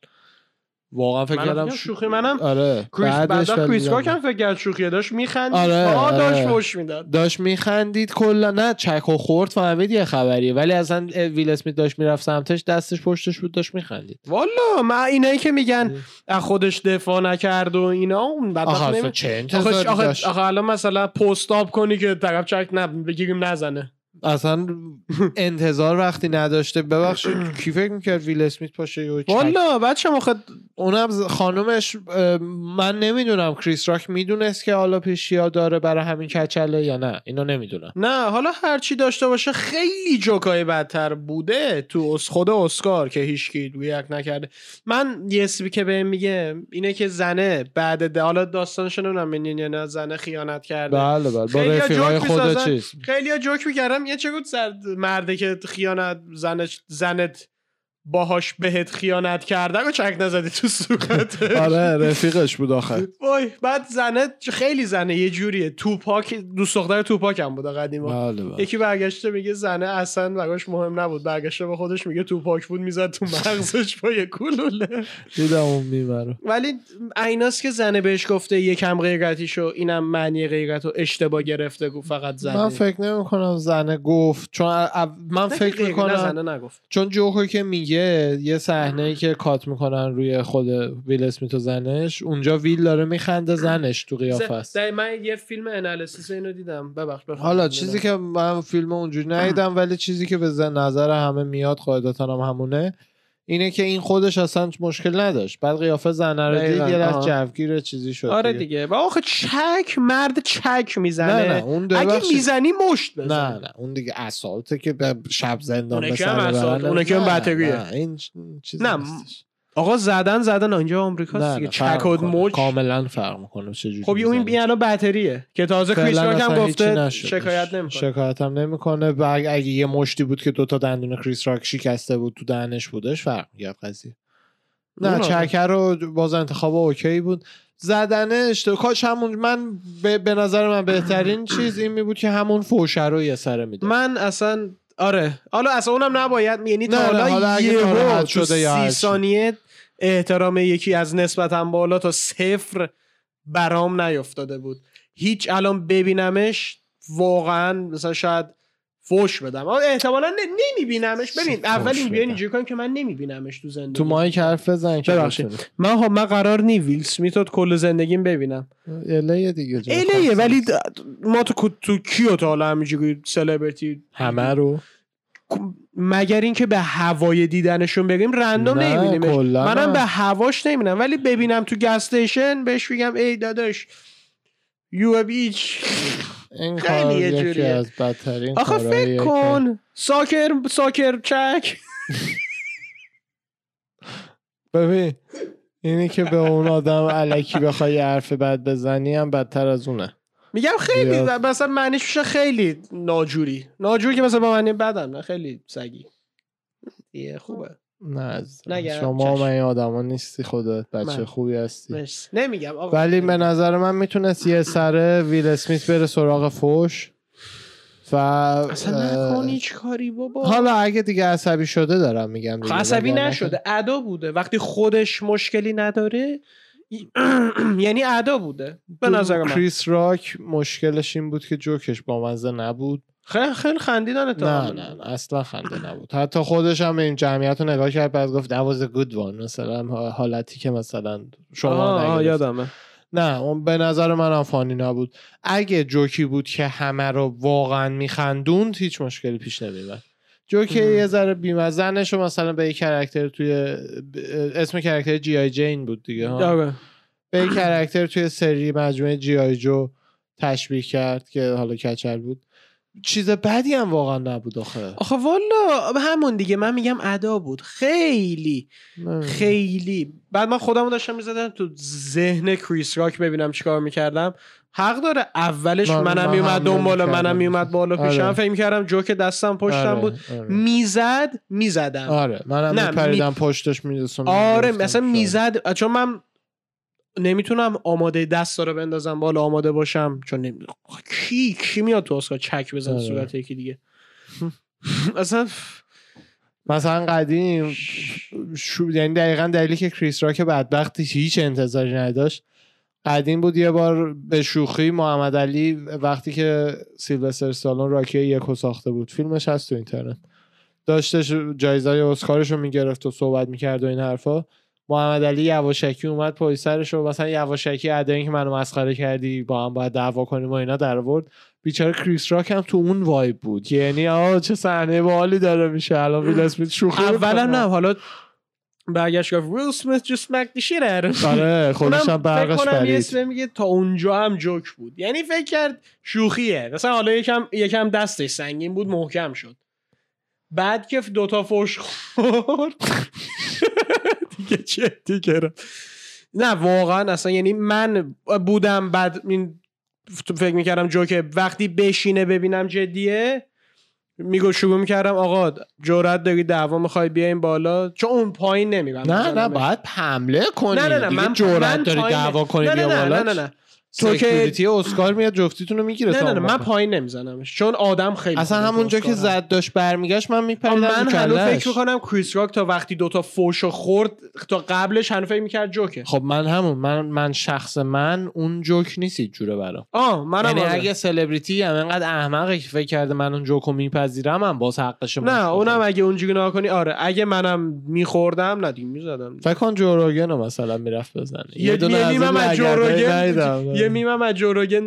واقعا فکر کردم شوخی منم آره کریس بعدش کریس هم فکر کرد شوخیه داشت میخندید آره، آه داشت آره. فوش می‌داد. داشت میخندید کلا نه چک و خورد فهمید یه خبریه. ولی اصلا ویل اسمیت داشت می‌رفت سمتش دستش پشتش بود داشت میخندید. والا من اینایی که میگن از خودش دفاع نکرد و اینا اون بعد آخه نمی- چه آخه انتظاری آخه داشت؟ آخه الان مثلا post up کنی که طرف چک نه بگیریم نزنه. اصلا انتظار وقتی نداشته. ببخشید کی فکر می‌کرد ویل اسمیت پاشه والا بچه ما خود اونم خانومش من نمی‌دونم کریس راک می‌دونست که آلوپیشیا داره برای همین کچله یا نه؟ اینو نمی‌دونم نه حالا هر چی داشته باشه خیلی جوکای بدتر بوده تو اسـ خود اسکار که هیچکی react نکرده. من یه اسمی که بهم میگه اینه که زنه بعد ده حالا داستانش نمی‌دونم یا نه زنه خیانت کرده. بله بله. با رفیقای. چیز خیلی جوک می‌کردم یه چه سر مرده که خیانت زنش زنت باهاش بهت خیانت کرده و چک نزدی تو صورتش. آره رفیقش بود آخر. وای بعد زنه خیلی زنه یه جوریه. توپاک دوست دختر توپاک هم بوده قدیما. بله بله. یکی برگشته میگه زنه اصلا براش مهم نبود. برگشته به خودش میگه توپاک بود می‌زد تو مغزش با یه کلوله دیدم اون میمرو ولی ایناست که زنه بهش گفته یکم غیرتیشو اینم معنی غیرت رو اشتباه گرفته گفت فقط زنه. من فکر نمی کنم زنه گفت چون من فکر می‌کنم زنه نگفت. چون جوکر که میگه یه صحنه ای که کات می‌کنن روی خود ویل اسمیت و زنش اونجا ویل داره میخنده زنش تو قیافه است من یه فیلم انالیسیس اینو دیدم. ببخش. حالا چیزی که من فیلم اونجوری ندیدم ولی چیزی که به نظر همه میاد قاعدتا هم همونه. اینه که این خودش اصلا مشکل نداشت بعد قیافه زنه رو دید یه لحظه. جوگیر چیزی شد آره دیگه و آخه چک مرد چک می‌زنه نه نه اون اگه. می‌زنی مشت بزن نه نه اون دیگه اسالته که به شب زندان ببرن. اونه که هم بطریه. نه این چ- چیزی نه، نیستش. آقا زدن زدن اینجا آمریکاست نه دیگه نه چک فرق و می‌کنه. موج کاملا فرق می‌کنه چجوری خب این. بیانا بطریه که تازه کریس راک هم گفته. شکایت نمی‌کنه شکایت هم نمی‌کنه و اگه یه مشتی بود که دوتا دندون کریس راک شکسته بود تو دهنش بودش فرق می‌کرد قضیه نه. چکر رو باز انتخاب اوکی بود زدنه اشتباه کاش همون من به, به نظر من بهترین چیز این می بود که همون فوشه رو یه سره میده من اصلا آره حالا اصلا اونم نباید یعنی تا حالا یه تو شده یا سی. ثانیه احترام یکی از نسبتا بالا تا صفر برام نیفتاده بود. هیچ الان ببینمش واقعا مثلا شاید فوش بدم. احتمالا نمیبینمش. ببین اول این بیان. اینجوری کنیم که من نمیبینمش تو زندگی. تو مایک حرف بزن که ببخشید. من ها من قرار نی ویل سمیت رو کل زندگیم ببینم. اله دیگه الیه خاصی ولی ما تو تو کیو تا حالا همینجوری سلبریتی همه رو. مگر اینکه به هوای دیدنشون بگیم رندوم نمی‌بینیم منم. به هواش نمی‌بینم ولی ببینم تو گستیشن بهش میگم ای داداش یو بیچ این خیلی کار یکی. از بدترین آخه فکر کن ساکر ساکر چک. ببین اینی که به اون آدم علکی بخوای حرف بد بزنی هم بدتر از اونه. میگم خیلی. مثلا معنیش میشه خیلی ناجوری ناجوری که مثلا با معنی بدم نه خیلی سگی یه خوبه نه شما. من این آدما نیستی خودت بچه من. خوبی هستی مرسی. نمیگم آقا ولی به نظر من می‌تونست یه سره ویل اسمیت بره سراغ فوش و اصلا نکن هیچ کاری بابا حالا اگه دیگه عصبی شده دارم میگم خب عصبی نشده ادا بوده وقتی خودش مشکلی نداره یعنی ادا بوده. به نظر من. کریس راک مشکلش این بود که جوکش با مزه نبود. خیلی خیلی خندیدن نه نه نه اصلا خنده نبود. حتی خودش هم این جمعیت رو نگاه کرد بعد گفت a good one. مثلا حالتی که مثلا شما. یادمه. نه اون به نظر من هم funny نبود. اگه جوکی بود که همه رو واقعا میخندوند هیچ مشکلی پیش نمیمد جوکی مم. یه ذره بیمزنش رو مثلا به یه character توی اسم character G.I. Jane بود دیگه ها آره. به یه character توی سری مجموعه G.I. Joe تشبیه کرد که حالا کچل بود چیز بدی هم واقعا نبود آخه آخه والا همون دیگه من میگم ادا بود خیلی نه. خیلی بعد من خودمو داشتم می‌زدم تو ذهن کریس راک ببینم چیکار می‌کردم حق داره. اولش من- منم من میومد دنبالا نمی‌کردم. منم میومد بالا. پیشم آره. فکر می‌کردم جوک دستم پشتم آره، بود. آره. می‌زد می‌زدم. آره منم میپریدم پشتش می‌رسم آره مثلا می‌زد چون من نمی‌تونم آماده دست رو بندازم بالا آماده باشم. چون نمی... کی کی میاد تو اسکار چک بزن آره. صورت یکی دیگه؟ اصلا مثلا قدیم شو... یعنی دقیقا دلیلی که کریس راک بدبختی هیچ انتظاری نداشت. قدیم بود یه بار به شوخی محمد علی وقتی که سیلوستر سالون راکی یکو ساخته بود. فیلمش هست تو اینترنت. داشتش جایزه اسکارش رو می‌گرفت و صحبت می‌کرد و این حرفا. محمد علی یواشکی اومد پای سرش و مثلا یواشکی ادایی که منو مسخره کردی با هم باید دعوا کنیم و اینا در آورد. بیچاره کریس راک هم تو اون وایب بود. یعنی آه چه صحنه باحالی داره میشه. الان ویل اسمیت شوخی اولا. نه حالا برگشت گفت ویل shit out of him. آره خودش هم برقش پرید. اسم میگه تا اونجا هم جوک بود. یعنی فکر کرد شوخیه. مثلا حالا یکم یکم دستش سنگین بود محکم شد. بعد که دوتا فوش خورد دیگه جدی گرفت نه واقعا اصلا یعنی من بودم بعد این فکر می‌کردم جوکه وقتی بشینه ببینم جدیه. میگو شروع می‌کردم آقا جرأت داری دعوا می‌خوای بیایم بالا؟ چون اون پایین نمیرم نه نه باید حمله کنی. نه نه نه من جرأت داری دعوا کنی بیا بالا؟ نه نه نه. تو که- اسکار میاد جفتیتون رو می‌گیره نه نه نه من. پایین نمیزنمش چون آدم خیلی اصلا همونجا که. زد داشت برمیگشت من میپریدم من هنوز. فکر می‌کنم کریس راک تا وقتی دوتا فوشو خورد تا قبلش هنوز فکر می‌کرد جوکه خب من همون من من شخص من اون جوک نیست جوره برام آه منم یعنی آره. اگه سلبریتی هم انقدر احمقه که فکر کرده من اون جوکو میپذیرم هم باز حقش نه اونم اگه اونجوری کنی آره اگه منم میخوردم نه دیگه می‌زدم فکر کن جوروگن رو مثلا می‌رفت بزنه یه دونه یه از یه میمم از جوروگن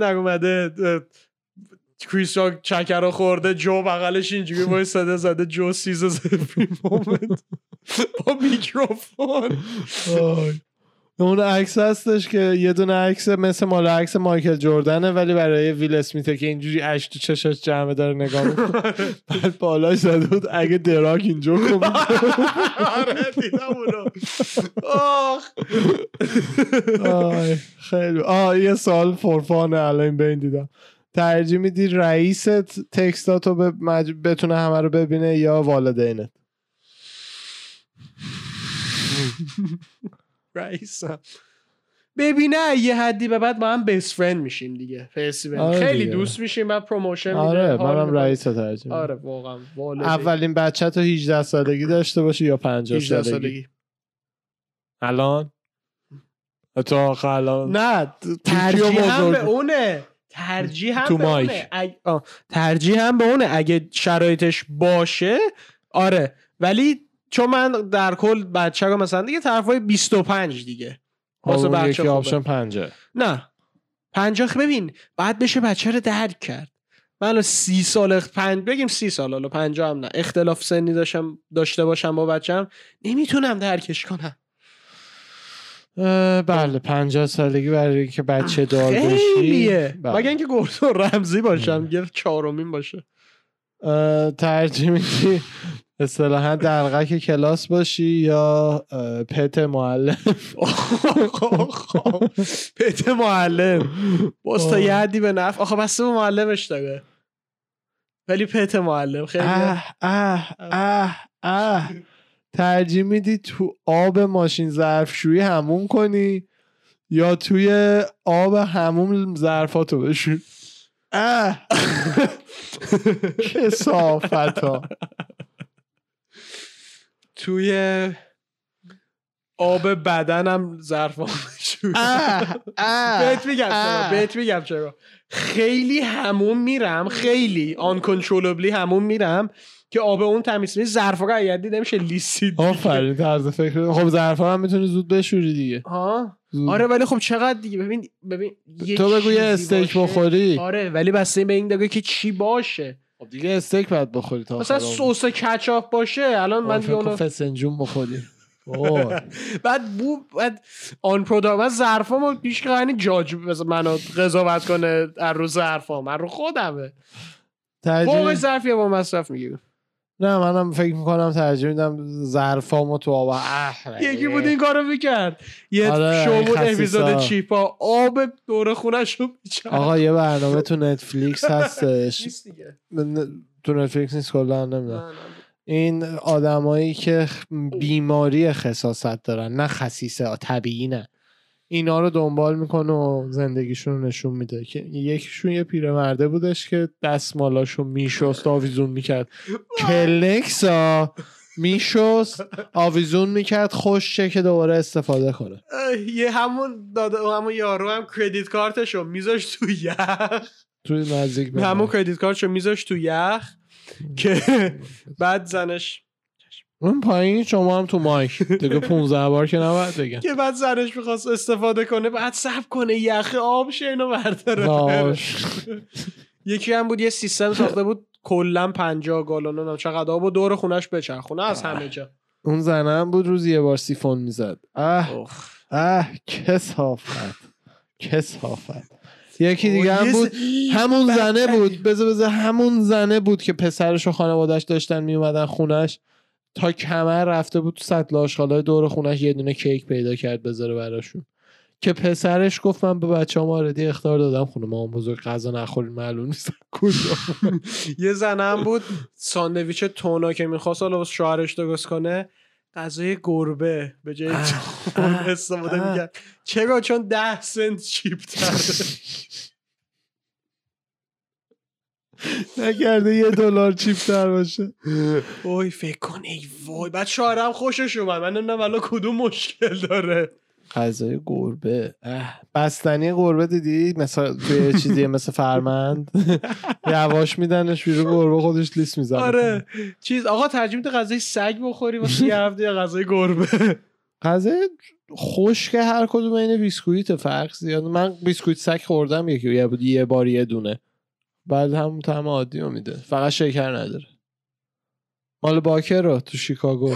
اه، کریس راک چکر خورده جو بغلش اینجوری وایساده زده جو سیز با میکروفون. اون عکس هستش که یه دونه عکس مثل مال عکس مایکل جردنه ولی برای ویل اسمیته که اینجوری اش تو چشاش جمعه داره نگاه می‌کنه. بعد بالاش زده بود اگه دراک اینجا کن آره دیدم اونو خیلی. آه یه سال فورفانه الان بین دیدم. ترجیح میدی رئیست تکستاتو به مج... بتونه همه رو ببینه یا والدینت؟ رئیسم ببینه یه حدی به بعد با هم بیست فرند میشیم دیگه آره خیلی دیگه. دوست میشیم بعد پروموشن آره منم. رئیس میدم. آره واقعا. اولین بچه تو 18 سالگی داشته باشی یا 50 18 سالگی سالگی الان تو آخه الان نه ترجیح هم. به اونه ترجیح هم تو به مایک. اونه اگ... ترجیح هم به اونه اگه شرایطش باشه آره ولی چون من در کل بچه رو مثلا دیگه طرفای 25 دیگه. واسه بچه یکی. آپشن پنجه. نه. پنجاه ببین باید بشه بچه رو درک کرد. من سی سال اخ- پنج بگیم سی سال حالا پنجاه هم نه. اختلاف سنی داشتم داشته باشم با بچم نمی‌تونم درکش کنم. بله 50 سالگی برای اینکه بچه دار بشی. بله. مگه اینکه گردون رمزی باشم یه چهارمین باشه. ترجیح میدی؟ اصطلاحا دلغک کلاس باشی یا پت معلم؟ پت معلم. باز تا حدی به نفع. آخه بسته به معلمش داره ولی پت معلم خیلی اه اه اه اه. ترجیح میدی تو آب ماشین ظرفشویی هموم کنی یا توی آب هموم ظرفاتو بشوی؟ اه. کسافت ها توی آب بدنم ظرفام شد. اه اه بهت میگم چرا. بهت میگم چرا. خیلی همون میرم خیلی آن کنترلبلی همون میرم که آب اون تمیز نیست ظرفا رو اگر دیده میشه لیسید آفرین طرز فکر. خب ظرفا هم می‌تونی زود بشوری دیگه. ها زود. آره ولی خب چقدر دیگه؟ ببین ببین تو بگو یه استیک. بخوری. آره ولی بسته به این دقیقه که چی باشه. خب دیگه استیک باید بخوری تا مثلا. سس کچاپ باشه الان من من دیگه اونو فسنجون بخوری. بعد بو بعد آن پروداکت من ظرفامو پیش یعنی جاج مثلا منو قضاوت کنه از رو ظرفام من رو خودمه ترجیح فوقش ظرفیه با مصرف می‌گیرم نه منم فکر می‌کنم ترجیح میدم ظرفامو تو آب یکی بود این کارو می‌کرد. یه آره، شو بود. اپیزود چیپا. آب دور خونش رو میچرد آقا یه برنامه تو نتفلیکس هستش. تو نتفلیکس نیست کلا نمی‌دونم. این آدمایی که بیماری خصاصت دارن نه خصیصه طبیعی نه. اینا رو دنبال می‌کنه و زندگیشون رو نشون میده. که یکیشون یه پیرمرده بودش که دستمالاشو میشست آویزون می‌کرد. کلنکسا میشست آویزون می‌کرد خوشه که دوباره استفاده کنه. یه همون داده همون یارو هم کردیت کارتشو میذاش تو یخ. توی نزدیک همون. کردیت کارتشو میذاش تو یخ که بعد زنش اون پایین شما هم تو مایک. دیگه 15 بار که نباید بگم. که بعد زنش می‌خواست استفاده کنه بعد سب کنه. یخ آب شه اینو برداره. یکی هم بود یه سیستم ساخته بود کلا 50 گالون نمی‌دونم چقدر آب و دور خونش بچرخونه از همه جا. اون زنه هم بود روز یه بار سیفون می‌زد. اه. اه کسافت. کسافت. یکی دیگه اوه، هم بود همون زنه بود. بذار بذار همون زنه بود که پسرش و خانوادش داشتن میومدن خونش. تا کمر رفته بود تو سطل آشغالای دور خونش یه دونه کیک پیدا کرد بذاره براشون. که پسرش گفت من به بچه هم آردی اختار دادم. خونه ما بزرگ غذا نخورین معلوم نیست. کجا؟ یه زنه هم بود ساندویچ تونا که می‌خواست حالا شوهرش درست کنه غذای گربه به جای استفاده. می‌کرد. چرا چون ده سنت چیپ تره نکرده یه دلار چیپ تر باشه. وای فکر کن ای وای. بعد شوهرم خوشش اومد. من نمی‌دونم الان کدوم مشکل داره. غذای گربه. اه. بستنی گربه دیدی؟ مثلا توی چیزی مثل فرمند. یواش میدنش بیرون گربه خودش لیست می‌زنه. آره. چیز آقا ترجیح میده غذای سگ بخوری واسه یه هفته غذای گربه. غذای خشک هر کدوم این بیسکویت فرق زیاد. من بیسکویت سگ خوردم یکی یه بود یه بار یه دونه. بعد همون طعم عادی رو میده. فقط شکر نداره. مال باکر رو تو شیکاگو.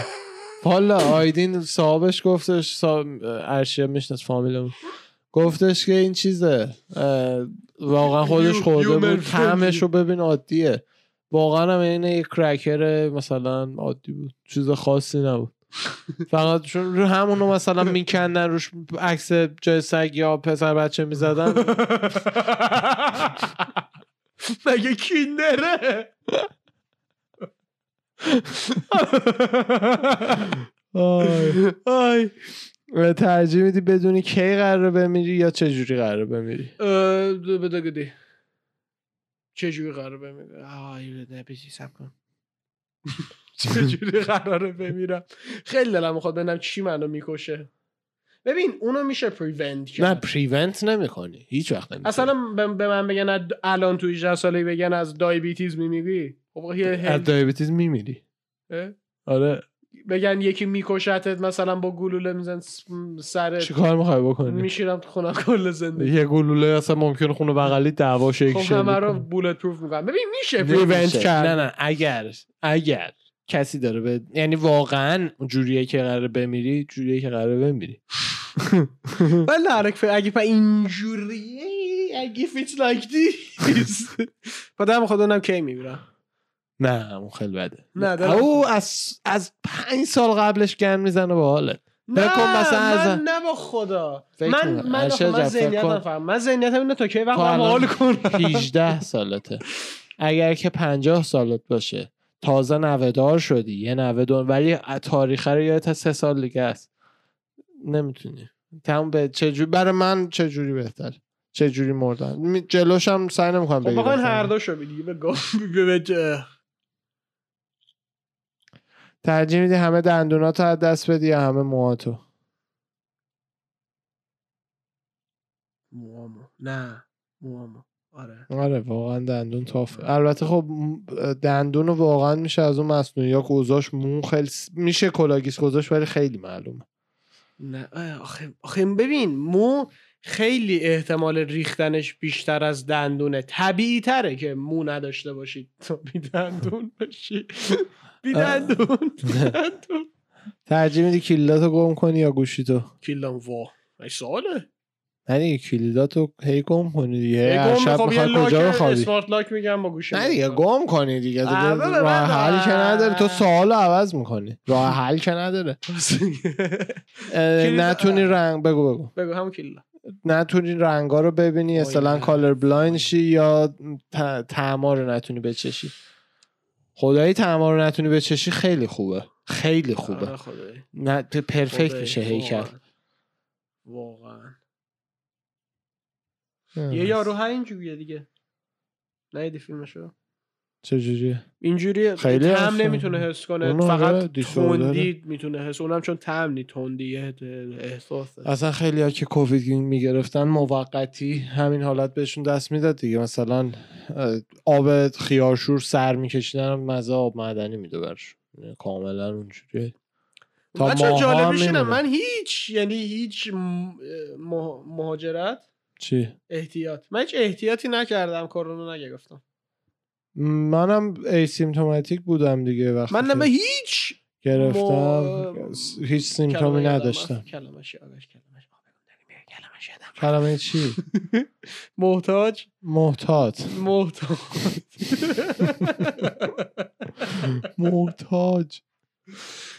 حالا آیدین صاحبش گفتش صاحب ارشیا میشنست فامیلمون گفتش که این چیزه واقعا خودش خورده بود. طعمش رو ببین عادیه. واقعا هم این یه کرکر مثلا عادی بود. چیز خاصی نبود. فقط چون رو همونو مثلا میکندن روش عکس جای سگ یا پسر بچه می‌زدن. مگه کیندره؟ آی. آی. ترجیح میدی بدونی کی قراره بمیری یا چه جوری قراره بمیری؟ بده گادی. چجوری قراره بمیرم آی بیشی صبر کن. چجوری قراره بمیرم؟ خیلی دلم می‌خواد ببینم چی منو می‌کشه. ببین اونو میشه prevent کرد. نه prevent نمی‌کنی. هیچ وقت نمی‌کنی. اصلا به من بگن الان تو 18 سالگی بگن از diabetes میمیری؟ خب از دیابتیز میمیری؟ آره. بگن یکی میکشتت مثلا با گلوله میزن سر چی کار می‌خوای بکنی؟ میشیرم تو خونم کل زندگی. یه گلوله اصلا ممکنه خونه بغلی دعوا شکل خب همه رو بولت پروف می‌کنم. ببین میشه پریونت کرد. نه نه اگر اگر. کسی داره به یعنی واقعا جوریه که قراره بمیری جوریه که قراره بمیری. ولی درک فکر اگه پا اینجوریه اگه فیت لایک دیس بعد خود اونم کی میمیرم نه اون خیلی بده. نه، او از از پنج سال قبلش گن می‌زنه به حالت. نه کن مثلا من نه با خدا. من کن. من جعفر ذهنیتم کن. من ذهنیتم اینه تا کی وقت تو حال کنم. 18 سالته. اگر که 50 سالت باشه تازه نوهدار شدی. یه نوهدار ولی تاریخ رو یادت سه سال دیگه است. نمی‌تونی. تمام به چجوری برای من چجوری بهتر؟ چجوری مردن؟ جلوش هم سعی نمی‌کنم خب بگیرم. بخوایم هر دو شو دیگه به. ترجیح میدی همه دندوناتو از دست بدی یا همه موهاتو؟ موامو نه. موامو آره. آره واقعا دندون تافه البته خب دندون رو واقعا میشه از اون مصنوعی ها گذاشت مو خیلی س- میشه کلاگیس گذاشت ولی خیلی معلومه. نه آخه, آخه ببین مو خیلی احتمال ریختنش بیشتر از دندونه. طبیعی تره که مو نداشته باشید تو بی دندون باشی بی دندون دندون. ترجیح میدی کلیداتو گم کنی یا گوشیتو؟ کیلم وا. ای ساله نه دیگه کلیداتو هی گم کنی دیگه. هر شب یه می‌خوای کجا بخوابی اسمارت لاک میگم با گوشی نه دیگه گم کنی دیگه. راه. حل که نداره. تو سوال عوض می‌کنی. راه حل که نداره. نتونی رنگ بگو بگو. بگو همون کلیلا نتونی رنگا رو ببینی اصلا. color blind شی یا طعما رو نتونی بچشی. خدایی طعما رو نتونی بچشی خیلی خوبه. خیلی خوبه. آره. نه perfect میشه هیکل. واقعا. یه یارو ها اینجوریه دیگه. ندیدی فیلمشو. چجوریه؟ اینجوری خیلی هستن. نمی‌تونه حس کنه. آره، فقط disorder ه. تندی می‌تونه حس اونم چون طعم نی تندی یه احساسه. اصلا خیلی ها که کووید می‌گرفتن موقتی همین حالت بهشون دست می‌داد دیگه. مثلا آب خیارشور سر میکشیدن مزه آب معدنی میده برشون کاملا اونجوریه. تا بچه هم جالبش. من هیچ یعنی هیچ مهاجرت چی؟ احتیاط. من هیچ احتیاطی نکردم کرونا نگرفتم منم ایسیمتوماتیک بودم دیگه وقتی من نه هیچ گرفتم ما- هیچ سیمتومی کلمه نداشتم. یادم کلمه چی؟ محتاج؟ محتاط. محتاج. محتاج.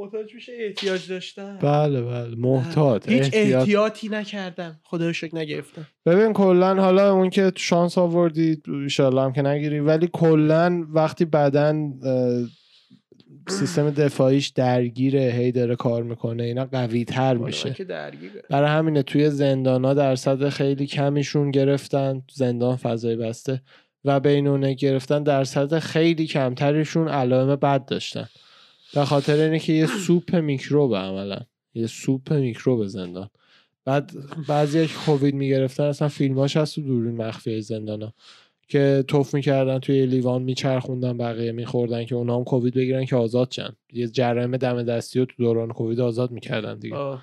محتاج میشه احتیاج داشتن. بله بله. محتاط هیچ احتیاط. احتیاطی نکردم. خدا رو شکر نگرفتم. ببین کلا حالا اون که شانس آوردی ایشالله هم که نگیری. ولی کلا وقتی بدن سیستم دفاعیش درگیره هی داره کار می‌کنه اینا قوی تر میشه. برای همینه توی زندانا درصد خیلی کمیشون گرفتن زندان فضای بسته. و بینونه گرفتن درصد خیلی کمتریشون علائم بد داشتن. به خاطر اینه که یه سوپ میکروب عملا. یه سوپ میکروب زندان. بعد بعضی که کووید می‌گرفتن اصلا فیلماش هست تو دوربین مخفی زندانا که توف می‌کردن توی لیوان میچرخوندن بقیه میخوردن که اونا هم کووید بگیرن که آزاد شن. یه جرایم دم دستی رو تو دوران کووید آزاد می‌کردن دیگه. آه.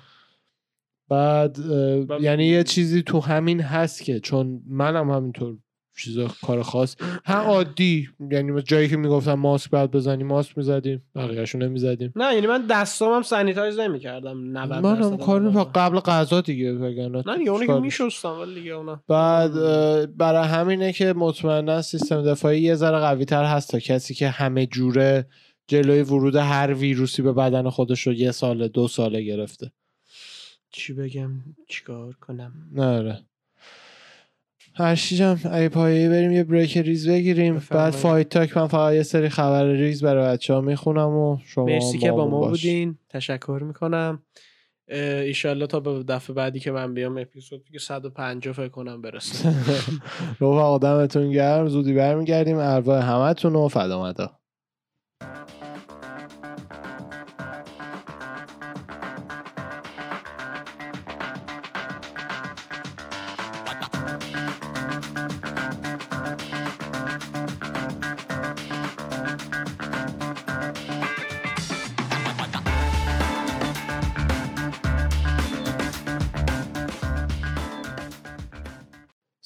بعد بعد- یعنی یه چیزی تو همین هست که چون منم همینطور چیزا کار خاص. هم عادی. یعنی جایی که می‌گفتم ماسک بعد بزنیم ماسک می‌زدیم. بقیهشو نمی‌زدیم. نه یعنی من دستام هم سانیتایز نمی‌کردم 90 من هم کار قبل غذا دیگه وگرنه. نه اونو که میشستم ولی دیگه اونا. بعد برای همینه که مطمئنا سیستم دفاعی یه ذره قوی تر هست تا کسی که همه جوره جلوی ورود هر ویروسی به بدن خودش رو یه سال دو ساله گرفته. چی بگم؟ چیکار کنم؟ نره هرشی جان ای پایه بریم یه break ریز بگیریم. بعد Fight Talk من فقط یه سری خبر ریز برای بچه ها می‌خونم و شما مرسی که با ما باش. بودین. تشکر می‌کنم. ایشالله تا به دفعه بعدی که من بیام اپیزود دیگه 150 فکر کنم برسه. رفقا دمتون گرم. زودی برمیگردیم. ارواح همتون و فدامدا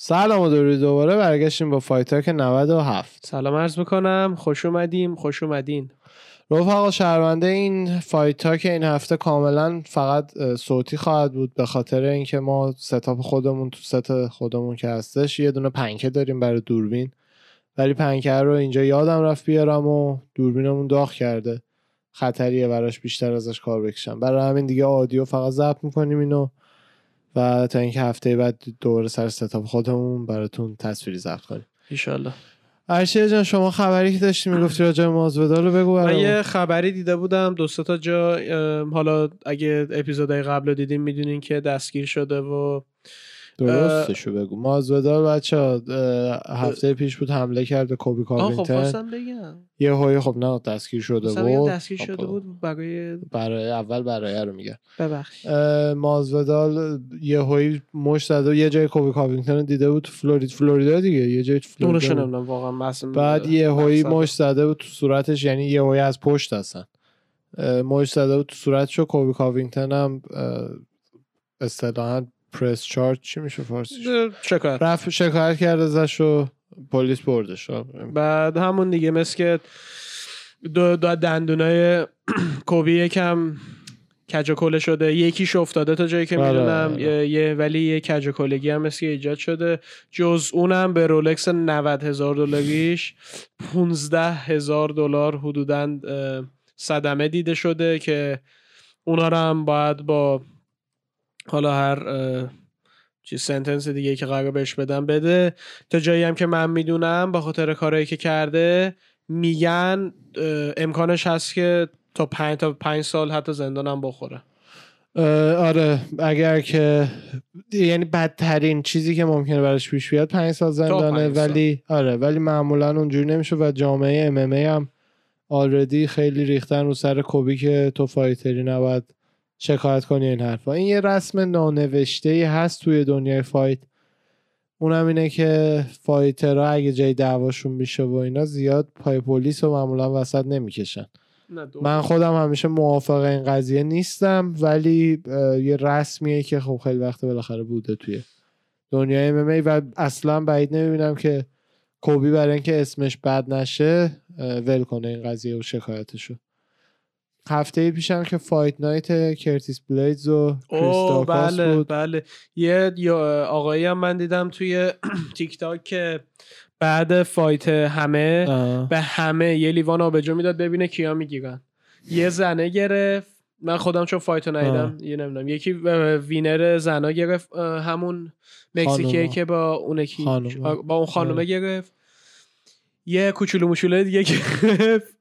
سلام و درود دوباره برگشتیم با Fight Talk 97 سلام عرض می‌کنم. خوش اومدیم. خوش اومدین. رفقا شرمنده این Fight Talk این هفته کاملا فقط صوتی خواهد بود به خاطر اینکه ما setup خودمون تو ست خودمون که هستش یه دونه پنکه داریم برای دوربین. ولی پنکه رو اینجا یادم رفت بیارم و دوربینمون داغ کرده. خطریه براش بیشتر ازش کار بکشم. برای همین دیگه audio فقط ضبط می‌کنیم اینو. و تا اینکه هفته بعد دوباره سر ستاپ خودمون براتون تصویری ضبط کنیم ایشالله عرشیه جان شما خبری که داشتی می‌گفتی راجع به مازودا رو بگو من. یه خبری دیده بودم دو سه تا جا حالا اگه اپیزودهای قبل رو دیدین می‌دونین که دستگیر شده و درستشو بگو. مازودال بچه هفته پیش بود حمله کرد به کوبی خب خواستم بگم. یه هایی خب نه دستگیر شده بود. دستگیر خب، شده بود برای برای اول برای رو میگن ببخش مازودال یه هایی مش زده یه جای کوبی کاوینگتن رو دیده بود تو فلورید فلوریدا دیگه یه جای فلوریدا. نمی‌دونم واقعا بعد یه هایی مقصد. مش زده بود تو صورتش یعنی یه هایی از پشت هستن. مش زده بود تو صورتش و کوبی کاوینگتن هم اصطلاحا پرس چارج چی میشه فارسیش؟ شکایت. رفت شکایت کرد ازش و پلیس بردش. بعد همون دیگه مثل که دو, دو دندونای کوبی یکم کج و کله شده. یکیش افتاده تا جایی که آره، می‌دونم آره. یه, ولی یه کج و کلگی هم مثل ایجاد شده. جز اونم به رولکس 90 هزار دلاریش 15 هزار دلار حدودا صدمه دیده شده که اونا رو هم باید با حالا هر چیز سنتنس دیگه که قرار بهش بدم بده تا جایی هم که من می‌دونم با خاطر کارهایی که کرده میگن امکانش هست که تا پنج تا پنج سال حتی زندانم بخوره آره اگر که یعنی بدترین چیزی که ممکنه براش پیش بیاد پنج سال زندانه پنج سال. ولی آره ولی معمولا اونجوری نمیشه و جامعه ام هم already خیلی ریختن رو سر کولبی که تو fighterی نباید شکایت کنی این حرفا. این یه رسم نانوشته ای هست توی دنیای fight. اونم اینه که fighter ها اگه جای دعواشون میشه و اینا زیاد پای پلیس و معمولا وسط نمی‌کشن. من خودم همیشه موافق این قضیه نیستم ولی یه رسمیه که خب خیلی وقت بالاخره بوده توی دنیای MMA و اصلا بعید نمی‌بینم که کولبی برای اینکه اسمش بد نشه ول کنه این قضیه و شکایتشو. هفته پیشم که Fight Night کرتیس بلیدز و کریس اوه داکاس بله بود بله یه آقایی هم من دیدم توی تیک تاک که بعد fight همه آه. به همه یه لیوان آبجو می‌داد ببینه کیا می‌گیرن یه زنه گرفت من خودم چون fight و ندیدم یه نمی‌دونم یکی winner زنا گرفت همون مکزیکی. که با اون. با اون خانومه آه. گرفت یه کوچولو موچولو دیگه گرفت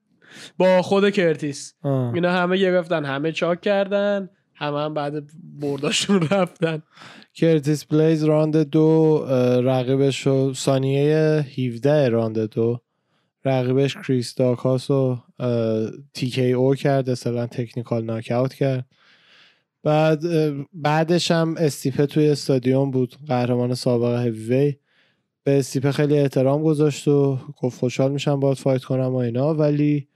با خود کرتیس. آه. اینا همه گرفتن همه chug کردن همه هم بعد برداشتون رفتن. کرتیس بلیز round دو رقیبش رو ثانیه 17 round دو. رقیبش کریس داکاس رو TKO کرد اصلا technical knockout کرد. بعد بعدش هم استیپه توی استادیوم بود قهرمان سابق هیوی. به استیپه خیلی احترام گذاشت و گفت خوشحال میشم باید fight کنم و اینا ولی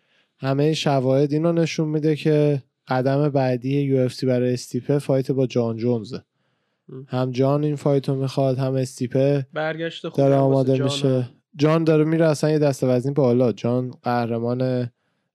همه شواهد اینو نشون میده که قدم بعدی یو برای استیپه fight با جان جونزه. م. هم جان این fight رو می‌خواد هم استیپه. برگشت خوب داره آماده جان میشه. هم. جان داره میره اصلا یه دسته وزنی بالا. جان قهرمان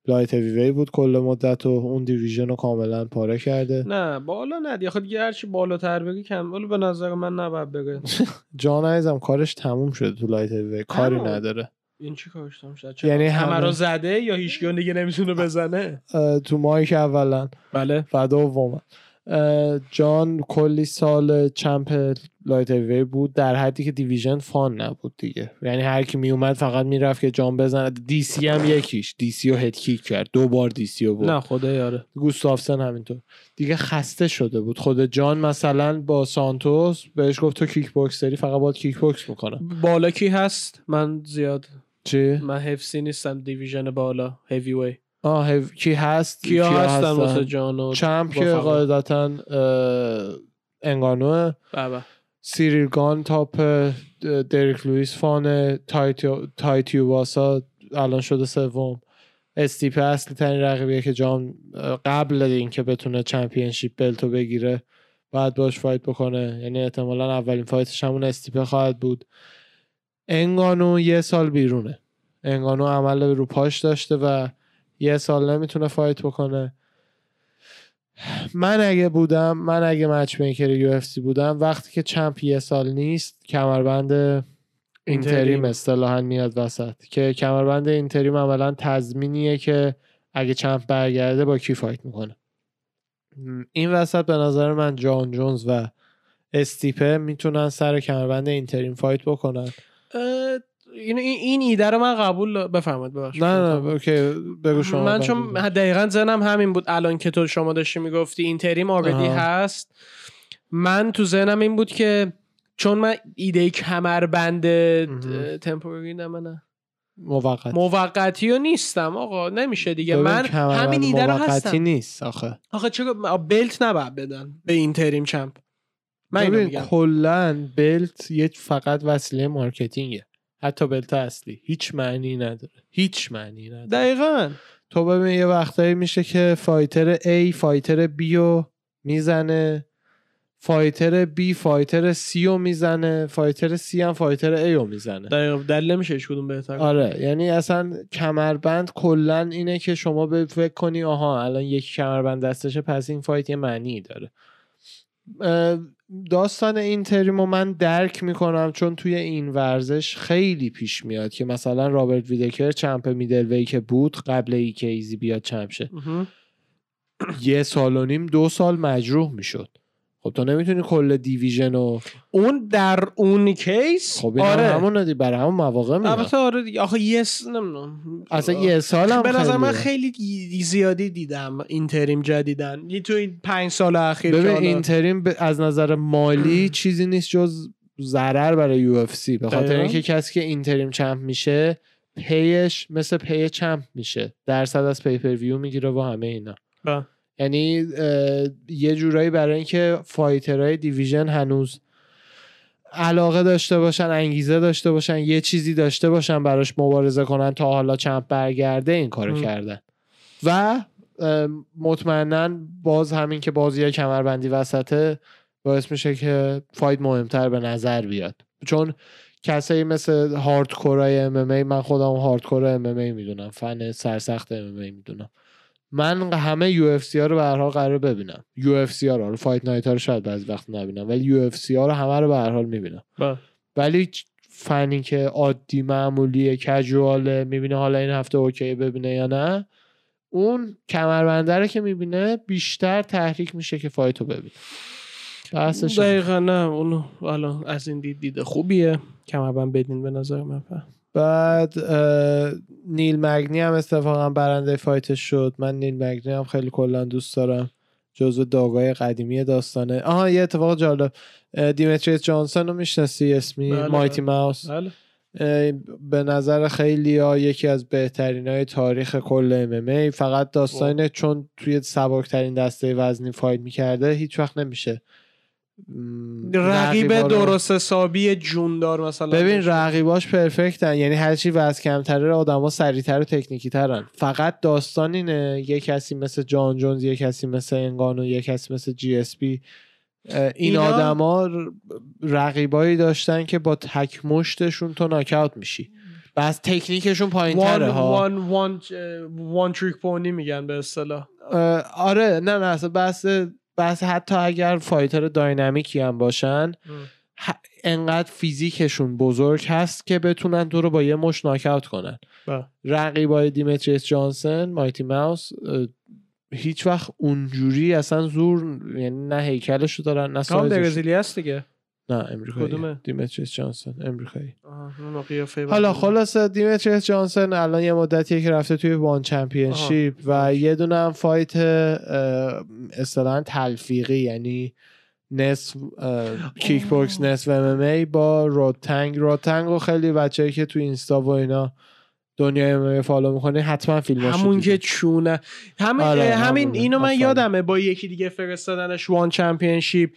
light heavy بود کل مدت و اون division رو کاملا پاره کرده. نه بالا نه دیگه خود دیگه هرچی بالاتر بگی کم. ولی به نظر من نباید بگه. جان عزیزم کارش تموم شده تو light heavy. کاری. نداره. این چی کارش شد یعنی همه همه- رو زده؟ یا هیچ دیگه نمی‌تونه بزنه؟ تو مایک اولا. بله. و دوما اه، جان کلی سال champ لایت هیوی بود. در حدی که دیویژن فان نبود دیگه. یعنی هر کی میومد فقط می‌رفت که جان بزنه. دی سی هم یکیش. دی سی رو هد کیک کرد. دو بار دی سی رو برد. نه خدا یاره گوستافسن همینطور. دیگه خسته شده بود. خود جان مثلا با سانتوس بهش گفت تو کیک باکسری فقط باید کیک باکس می‌کنم بالا کی هست؟ من زیاد چی؟ من حفظی نیستم دیویژن بالا هیوی وی آه هیو- کی هست؟ کیا هستن هستن؟ واسه جان و چمپ که؟ قاعدتا اه، انگانوه. بابا سیریل گان تاپ دریک لوئیس فان تایتیو تایتیو واسا الان شده سوم. استیپه اصلی ترین رقیبیه که جام اه، قبل اینکه بتونه چمپیونشیپ بلتو بگیره باید باش فایت بکنه. یعنی احتمالا اولین فایتش همون استیپه خواهد بود. انگانو یه سال بیرونه. انگانو عمل رو پاش داشته و یه سال نمی‌تونه فایت بکنه. من اگه بودم من اگه matchmaker UFC بودم وقتی که champ یه سال نیست کمربند interim. اصطلاحا میاد وسط. که کمربند interim عملا تضمینیه که اگه champ برگرده با کی fight می‌کنه. این وسط به نظر من جان جونز و استیپه می‌تونن سر کمربند interim fight بکنن. این این ایده رو من قبول بفرمایید ببخشید نه نه okay بگو شما من چون. دقیقا ذهنم همین بود الان که تو شما داشتی می‌گفتی این تریم آردی آها. هست من تو ذهنم این بود که چون من ایده کمربند. تمپوری نه من نه. موقت موقتی رو نیستم آقا نمیشه دیگه من همین ایده رو هستم نیست آخه آخه چرا بلت نباید بدن به این تریم چمپ من کلا بلت یه فقط وسیله مارکتینگه. حتی belt اصلی. هیچ معنی نداره. هیچ معنی نداره. دقیقا. تو ببین یه وقتایی میشه که fighter A fighter B رو می‌زنه. fighter B fighter C رو می‌زنه. fighter C هم fighter A رو می‌زنه. دقیقا. دلیل نمیشه هیچ کدوم بهتر. آره. یعنی اصلا کمربند کلا اینه که شما فکر کنی آها الان یک کمربند دستشه پس این fight یه معنی داره. داستان این تریم رو من درک می‌کنم چون توی این ورزش خیلی پیش میاد که مثلا رابرت ویدکر چمپ میدل وی که بود قبل ای که ایزی بیاد چمپ شه. یه سال و نیم دو سال مجروح می‌شد خب تو نمی‌تونی کل دیویژن رو اون در اون کیس خب این آره. هم همون دی برای همون مواقع میاد البته آره دیگه. آخه یس نمی‌دونم. اصلا یه سال هم به نظر من. خیلی زیادی دیدم این تریم جدیدن. یه تو این پنج سال اخیر ببین اینتریم ب- از نظر مالی چیزی نیست جز ضرر برای UFC. به خاطر. اینکه کسی که interim champ میشه پیش مثل پی champ میشه. درصد از pay-per-view می‌گیره و همه اینا. بله. یعنی یه جورایی برای اینکه fighter های division هنوز علاقه داشته باشن انگیزه داشته باشن یه چیزی داشته باشن براش مبارزه کنن تا حالا champ برگرده این کارو. کردن. و مطمئنا باز همین که بازی کمربندی وسطه باعث میشه که fight مهمتر به نظر بیاد. چون کسایی مثل hardcore ای MMA من خودم hardcore MMA می‌دونم فن سرسخت MMA می‌دونم. من همه UFC ها رو به هر حال قرار ببینم UFC ها رو fight night ها رو شاید بعضی وقت نبینم ولی UFC ها رو همه رو به هر حال می‌بینم با. ولی چ- فنی که عادی معمولی casual ه می‌بینه حالا این هفته OK ببینه یا نه اون کمربنده رو که می‌بینه بیشتر تحریک میشه که fight رو ببینه. دقیقا نه اونو الان از این دید دیده خوبیه کمربند بدین به نظر من فهم. بعد نیل مگنی هم اتفاقا برنده fight ش شد. من نیل مگنی هم خیلی کلا دوست دارم. جزو dog ای قدیمی داستانه. آها یه اتفاق جالب. اه، دیمتریس جانسون رو می‌شناسی؟ اسمی بله، Mighty بله. ماوس؟ بله. به نظر خیلی ها یکی از بهترین های تاریخ کل MMA فقط داستانه چون توی سبکترین دسته وزنی fight می‌کرده هیچ وقت نمیشه. رقیب درست حسابی جوندار مثلا ببین. رقیباش perfect ن. یعنی هرچی وزن کمتره آدما سریعتر و تکنیکی ترن فقط داستان اینه یه کسی مثل جان جونز یه کسی مثل انگانو یه کسی مثل GSP. این اینا- آدما رقیبایی داشتن که با تک مشتشون تو ناکاوت میشی. بس تکنیکشون پایین تره ها. one one one trick pony میگن به اصطلاح. آره نه نه اصلا بحث بحث حتی اگر fighter dynamic ی هم باشن انقدر فیزیکشون بزرگ هست که بتونن تو رو با یه مش ناکاوت کنن. رقیبای دیمتریس جانسن Mighty Mouse هیچ وقت اونجوری اصلا زور یعنی نه هیکلشو دارن نه سایزش. برزیلی هست دیگه. نه امریکایی کدومه؟ دیمتریس جانسن امریکایی حالا. خلاصه دیمتریس جانسن الان یه مدتیه که رفته توی ONE Championship و یه دونه هم fight اصطلاحا تلفیقی یعنی نصف kickbox نصف MMA با رودتنگ رودتنگ و خیلی بچه‌ای که تو اینستا و اینا دنیای MMA follow می‌کنه حتما فیلماش همون که چونه همین آره، همین همونه. اینو من. یادمه با یکی دیگه فرستادنش ONE Championship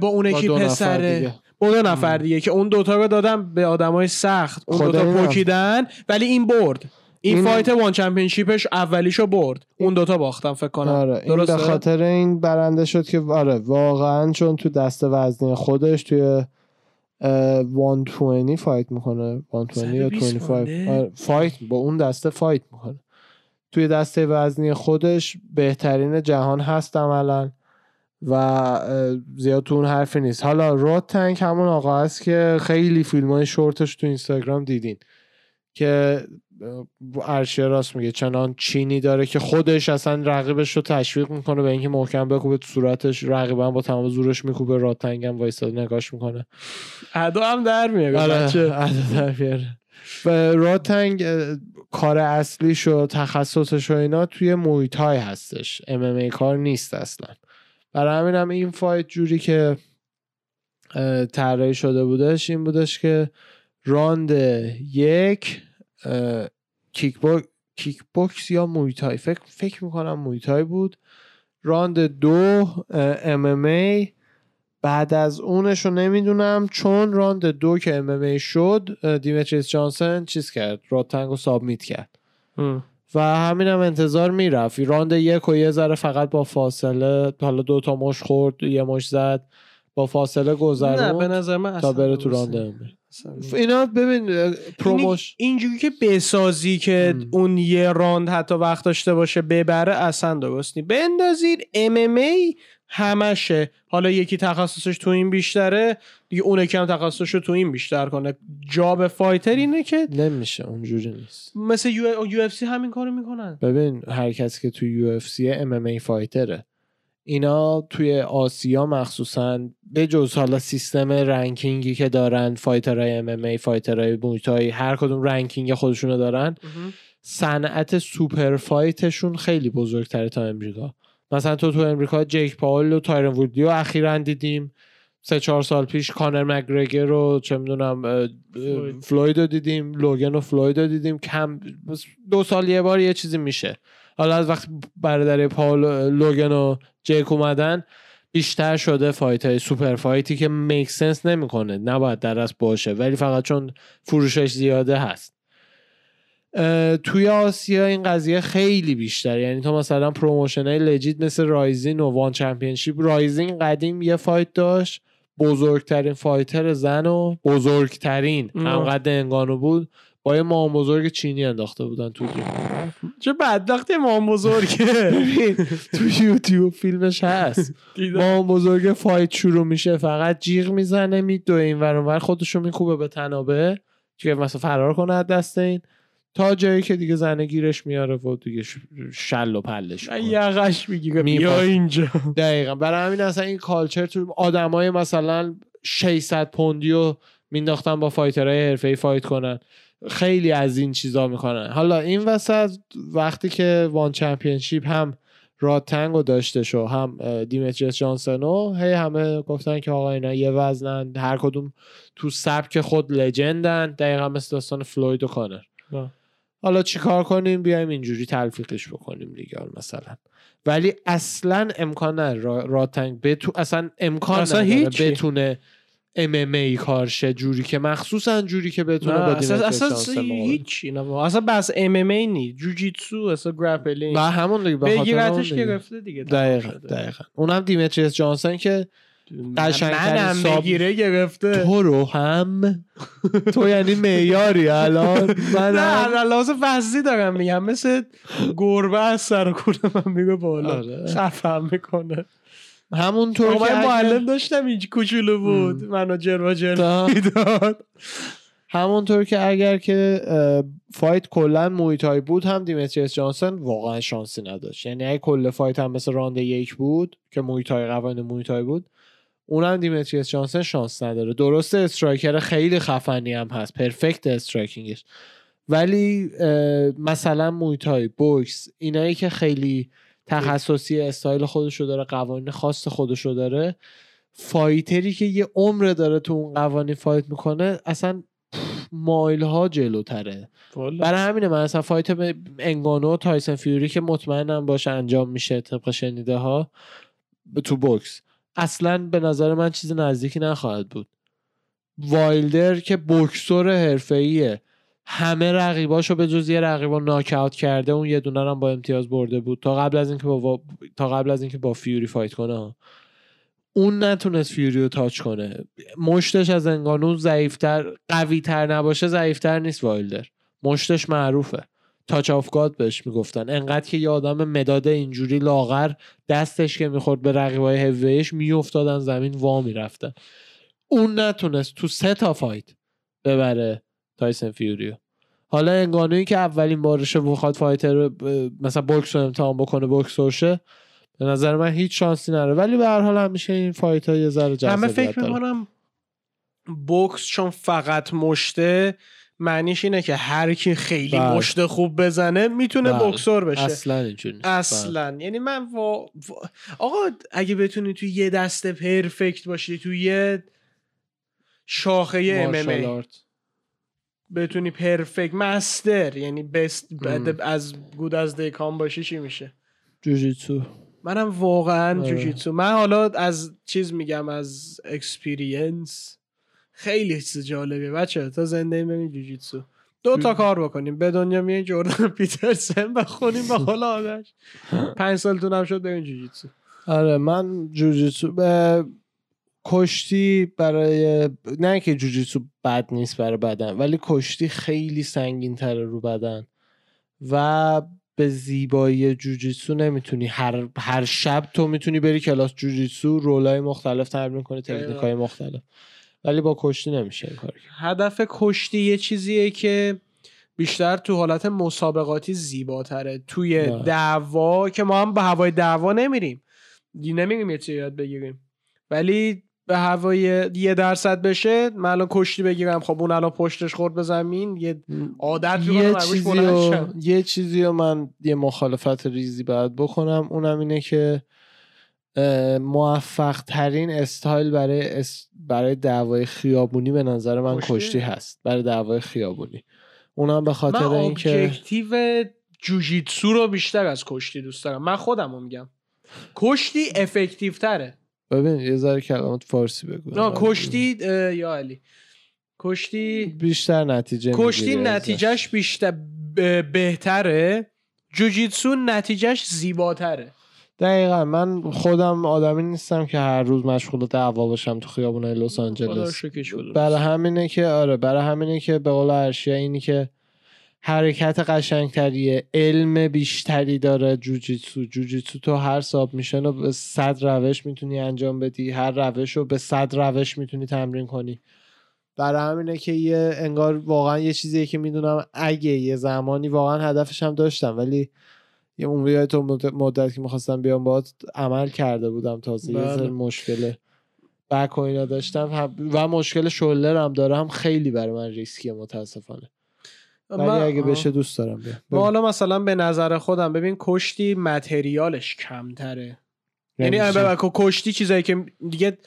با اون یکی پسره با دو نفر دیگه که اون دوتا رو دادم به آدمای سخت. اون دوتا. پوکیدن ولی این برد. این, این- fight ONE Championship ش اولیشو برد. اون دوتا باختم فکر کنم. آره این درسته؟ به خاطر این برنده شد که آره واقعا چون تو دست وزنی خودش توی اه، 120 fight می‌کنه. 120 یا 120 25 پونده؟ آره، fight با اون دسته fight می‌کنه. توی دسته وزنی خودش بهترین جهان هست عملا. و زیاد تو اون حرفی نیست. حالا رود تنک همون آقا هست که خیلی فیلم های شورتش تو اینستاگرام دیدین که ارشیا راست میگه چنان چینی داره که خودش اصلا رقیبش رو تشویق می‌کنه به اینکه محکم بکوبه تو صورتش رقیبا با تمام زورش میکوبه راتنگ هم وایستاده نگاش می‌کنه. ادا هم در میاره آره عدد در. و راتنگ کار اصلیش و تخصصش و اینا توی مویتای هستش. ام ام ای کار نیست اصلا. برای همین هم این فایت جوری که طراحی شده بودش این بودش که راند یک kick, box- kickbox یا مویتای فکر, فکر می‌کنم مویتای بود. راند دو MMA. بعد از اونش رو نمی‌دونم. چون راند دو که MMA شد دیمتریس جانسن چیز کرد راتنگ رو submit کرد. و همین هم انتظار می‌رفت راند یک و یه ذره فقط با فاصله حالا دو تا مش خورد یه مش زد با فاصله نه به نظر من تا اصلا بره تو درسته. راند ام اصلا. اینا ببین پروموش اینی- اینجوری که بسازی که ام. اون یه راند حتی وقت داشته باشه ببره اصلا درست نی بندازید ام ام ای همشه. حالا یکی تخصصش تو این بیشتره دیگه اون یکی هم تخصصش رو تو این بیشتر کنه. جاب فایتر اینه که نمیشه اونجوری نیست. مثل یو, اف سی همین کارو می‌کنن. ببین هر کسی که توی یو اف سی ام ام ای فایتره اینا توی آسیا مخصوصا به جز حالا سیستم ranking ی که دارن fighter های MMA fighter های مویتای هر کدوم ranking خودشونو دارن صنعت super fight شون خیلی بزرگتره تا امریکا. مثلا تو تو امریکا جیک پاول و تایرن وودلی رو اخیرا دیدیم. سه چهار سال پیش کانر مگرگر رو چه می‌دونم فلوید. رو دیدیم لوگن و فلوید رو دیدیم. کم دو سال یه بار یه چیزی میشه. حالا از وقت برادر پاول لوگن و جیک اومدن بیشتر شده fight های super fight ی که make sense نمی‌کنه. نباید در اصل باشه ولی فقط چون فروشش زیاده هست. توی آسیا این قضیه خیلی بیشتر. یعنی تو مثلا promotion های legit مثل Rizin و ONE Championship Rizin قدیم یه fight داشت. بزرگترین fighter زن و بزرگترین. نه. هم قد انگانو بود. با یه مام بزرگ چینی انداخته بودن تو رینگ. چه بدبختی مام بزرگه تو یوتیوب فیلمش هست. مام بزرگ fight شروع میشه فقط جیغ می‌زنه میدوه این ور خودشو میکوبه به تنابه. که مثلا فرار کنه از دست این. تا جایی که دیگه زنه گیرش میاره و دیگه شل و پلش. یقش می‌گیره می‌پاس. بیا اینجا دقیقا برای همین اصلا این culture تو آدمای مثلا 600 پوندی رو مینداختن با fighter های حرفه‌ای fight کنن خیلی از این چیزا می‌کنن حالا این وسط وقتی که ONE Championship هم راتنگو داشته شو هم اه، دیمتریس جانسنو هی همه گفتن که آقا اینا یه وزنن هر کدوم تو سبک خود لجندن دقیقا مثل داستان فلوید و کانر. حالا چیکار کنیم بیایم اینجوری تلفیقش بکنیم دیگه مثلا ولی اصلا امکان نداره را- راتنگ بتو اصلا امکان اصلا نداره هیچی. بتونه MMA کار شه جوری که مخصوصا جوری که بتونه نه با اصلا اصلا نه بابا. اصلا بحث MMA نی جوجیتسو اصلا grappling و همون دیگه بگیرتش دیگه. گرفته دیگه دقیقا. دقیقا اونم دیمتریس جانسن که قشنگترین منم sub- بگیره گرفته. تو رو هم؟ تو یعنی معیاری الان؟ من نه لحاظ وزنی دارم میگم. مثل گربه از سر و کوله من میگه بالا. آره. خفم می‌کنه. همونطور آقا که معلم داشتم اینج کوچولو بود. منو جلو تا- می‌داد. همونطور که اگر که fight کلا مویتای بود هم دیمتریس جانسن واقعا شانسی نداشت. یعنی اگه کل fight هم مثل راند یک بود که مویتای قوانین مویتای بود اونم دیمتریس جانسن شانس نداره. درسته striker خیلی خفنی هم هست. perfect striking ش. ولی مثلا مویتای بوکس اینایی که خیلی تخصصی استایل خودشو داره قوانین خاص خودشو داره fighter ی که یه عمر داره تو اون قوانین fight می‌کنه اصلا مایل ها جلوتره برای همینه من اصلا fight انگانو و تایسن فیوری که مطمئنم باشه انجام میشه طبق شنیده ها تو بوکس. اصلا به نظر من چیز نزدیکی نخواهد بود. وایلدر که بوکسور حرفه‌ایه. همه رقیباشو به جز یه رقیبا ناکاوت کرده اون یه دونه هم با امتیاز برده بود. تا قبل از اینکه با تا قبل از اینکه با فیوری fight کنه. اون نتونست فیوری رو touch کنه. مشتش از انگانو ضعیفتر قویتر نباشه ضعیفتر نیست وایلدر. مشتش معروفه. touch of God بهش می‌گفتن. انقدر که یه آدم مداد اینجوری لاغر دستش که می‌خورد به رقیبای هویش میافتادن زمین وا می‌رفتن. اون نتونست تو سه تا fight ببره تایسن فیوریو حالا انگانویی که اولین بارشه بخواد fighter رو مثلا بوکس رو امتحان بکنه بوکسور شه به نظر من هیچ شانسی نره ولی به هر حال همیشه این فایت ها یه ذره همه فکر. می‌کنم بوکس چون فقط مشته معنیش اینه که هر کی خیلی بله. مشت خوب بزنه می‌تونه بله. بوکسور بشه اصلا اینجوری. بله. اصلا یعنی من وا... وا- آقا اگه بتونی توی یه دسته پرفکت باشی توی یه شاخه ام آرت. بتونی پرفکت مستر یعنی بست ام. از گود از دیکام باشی چی میشه جوجیتسو منم واقعا آره. جوجیتسو من حالا از چیز میگم از اکسپیرینس خیلی چیز جالبیه. بچه تا زنده ایم ببین جوجیتسو دو تا کار بکنیم. به دنیا میایین جردن پیترسن بخونیم به حال آدش. پنج سالتون هم شد ببین جوجیتسو آره من جوجیتسو به کشتی برای نه که جوجیتسو بد نیست برای بدن ولی کشتی خیلی سنگین تره رو بدن و به زیبایی جوجیتسو نمی‌تونی. هر هر شب تو می‌تونی بری کلاس جوجیتسو رولای مختلف تمرین کنی تکنیک های مختلف. ولی با کشتی نمیشه این کار. هدف کشتی یه چیزیه که بیشتر تو حالت مسابقاتی زیباتره توی بله. دعوا که ما هم به هوای دعوا نمیریم نمیریم یه چیزی یاد بگیریم ولی به هوای یه درصد بشه من الان کشتی بگیرم خب اون الان پشتش خورد به زمین یه عادت یه چیزی شم. یه چیزی رو من یه مخالفت ریزی باید بکنم اونم اینه که موفق ترین استایل برای اس- برای دعوای خیابونی به نظر من کشتی؟ کشتی هست برای دعوای خیابونی. اونم به من خاطر اینکه objective جوجیتسو رو بیشتر از کشتی دوست دارم. من خودم رو میگم. کشتی افکتیو تره ببین یه ذره کلمات فارسی بگو. نه کشتی یا علی. کشتی بیشتر نتیجه کشتی. نتیجهش بیشتر ب- بهتره. جوجیتسو نتیجهش زیباتره. دقیقا من خودم آدمی نیستم که هر روز مشغول دعوا باشم تو خیابونای لس آنجلس. برای همینه که آره برای همینه که به قول ارشیا اینی که حرکت قشنگتریه علم بیشتری داره جوجیتسو. جوجیتسو تو هر ساب میشن و به صد روش می‌تونی انجام بدی. هر روش رو به صد روش می‌تونی تمرین کنی. برای همینه که یه انگار واقعا یه چیزیه که می‌دونم اگه یه زمانی واقعا هدفش هم داشتم ولی یه اون تو مدت- که می‌خواستم بیام باید عمل کرده بودم تازه یه بله. ذره مشکل بک و اینا داشتم. و مشکل شولر هم دارم خیلی برای من ریسکیه متاسفانه. ولی من- اگه. بشه دوست دارم بیام. ما حالا مثلا به نظر خودم ببین کشتی متریالش کمتره. یعنی که کشتی چیزایی که دیگه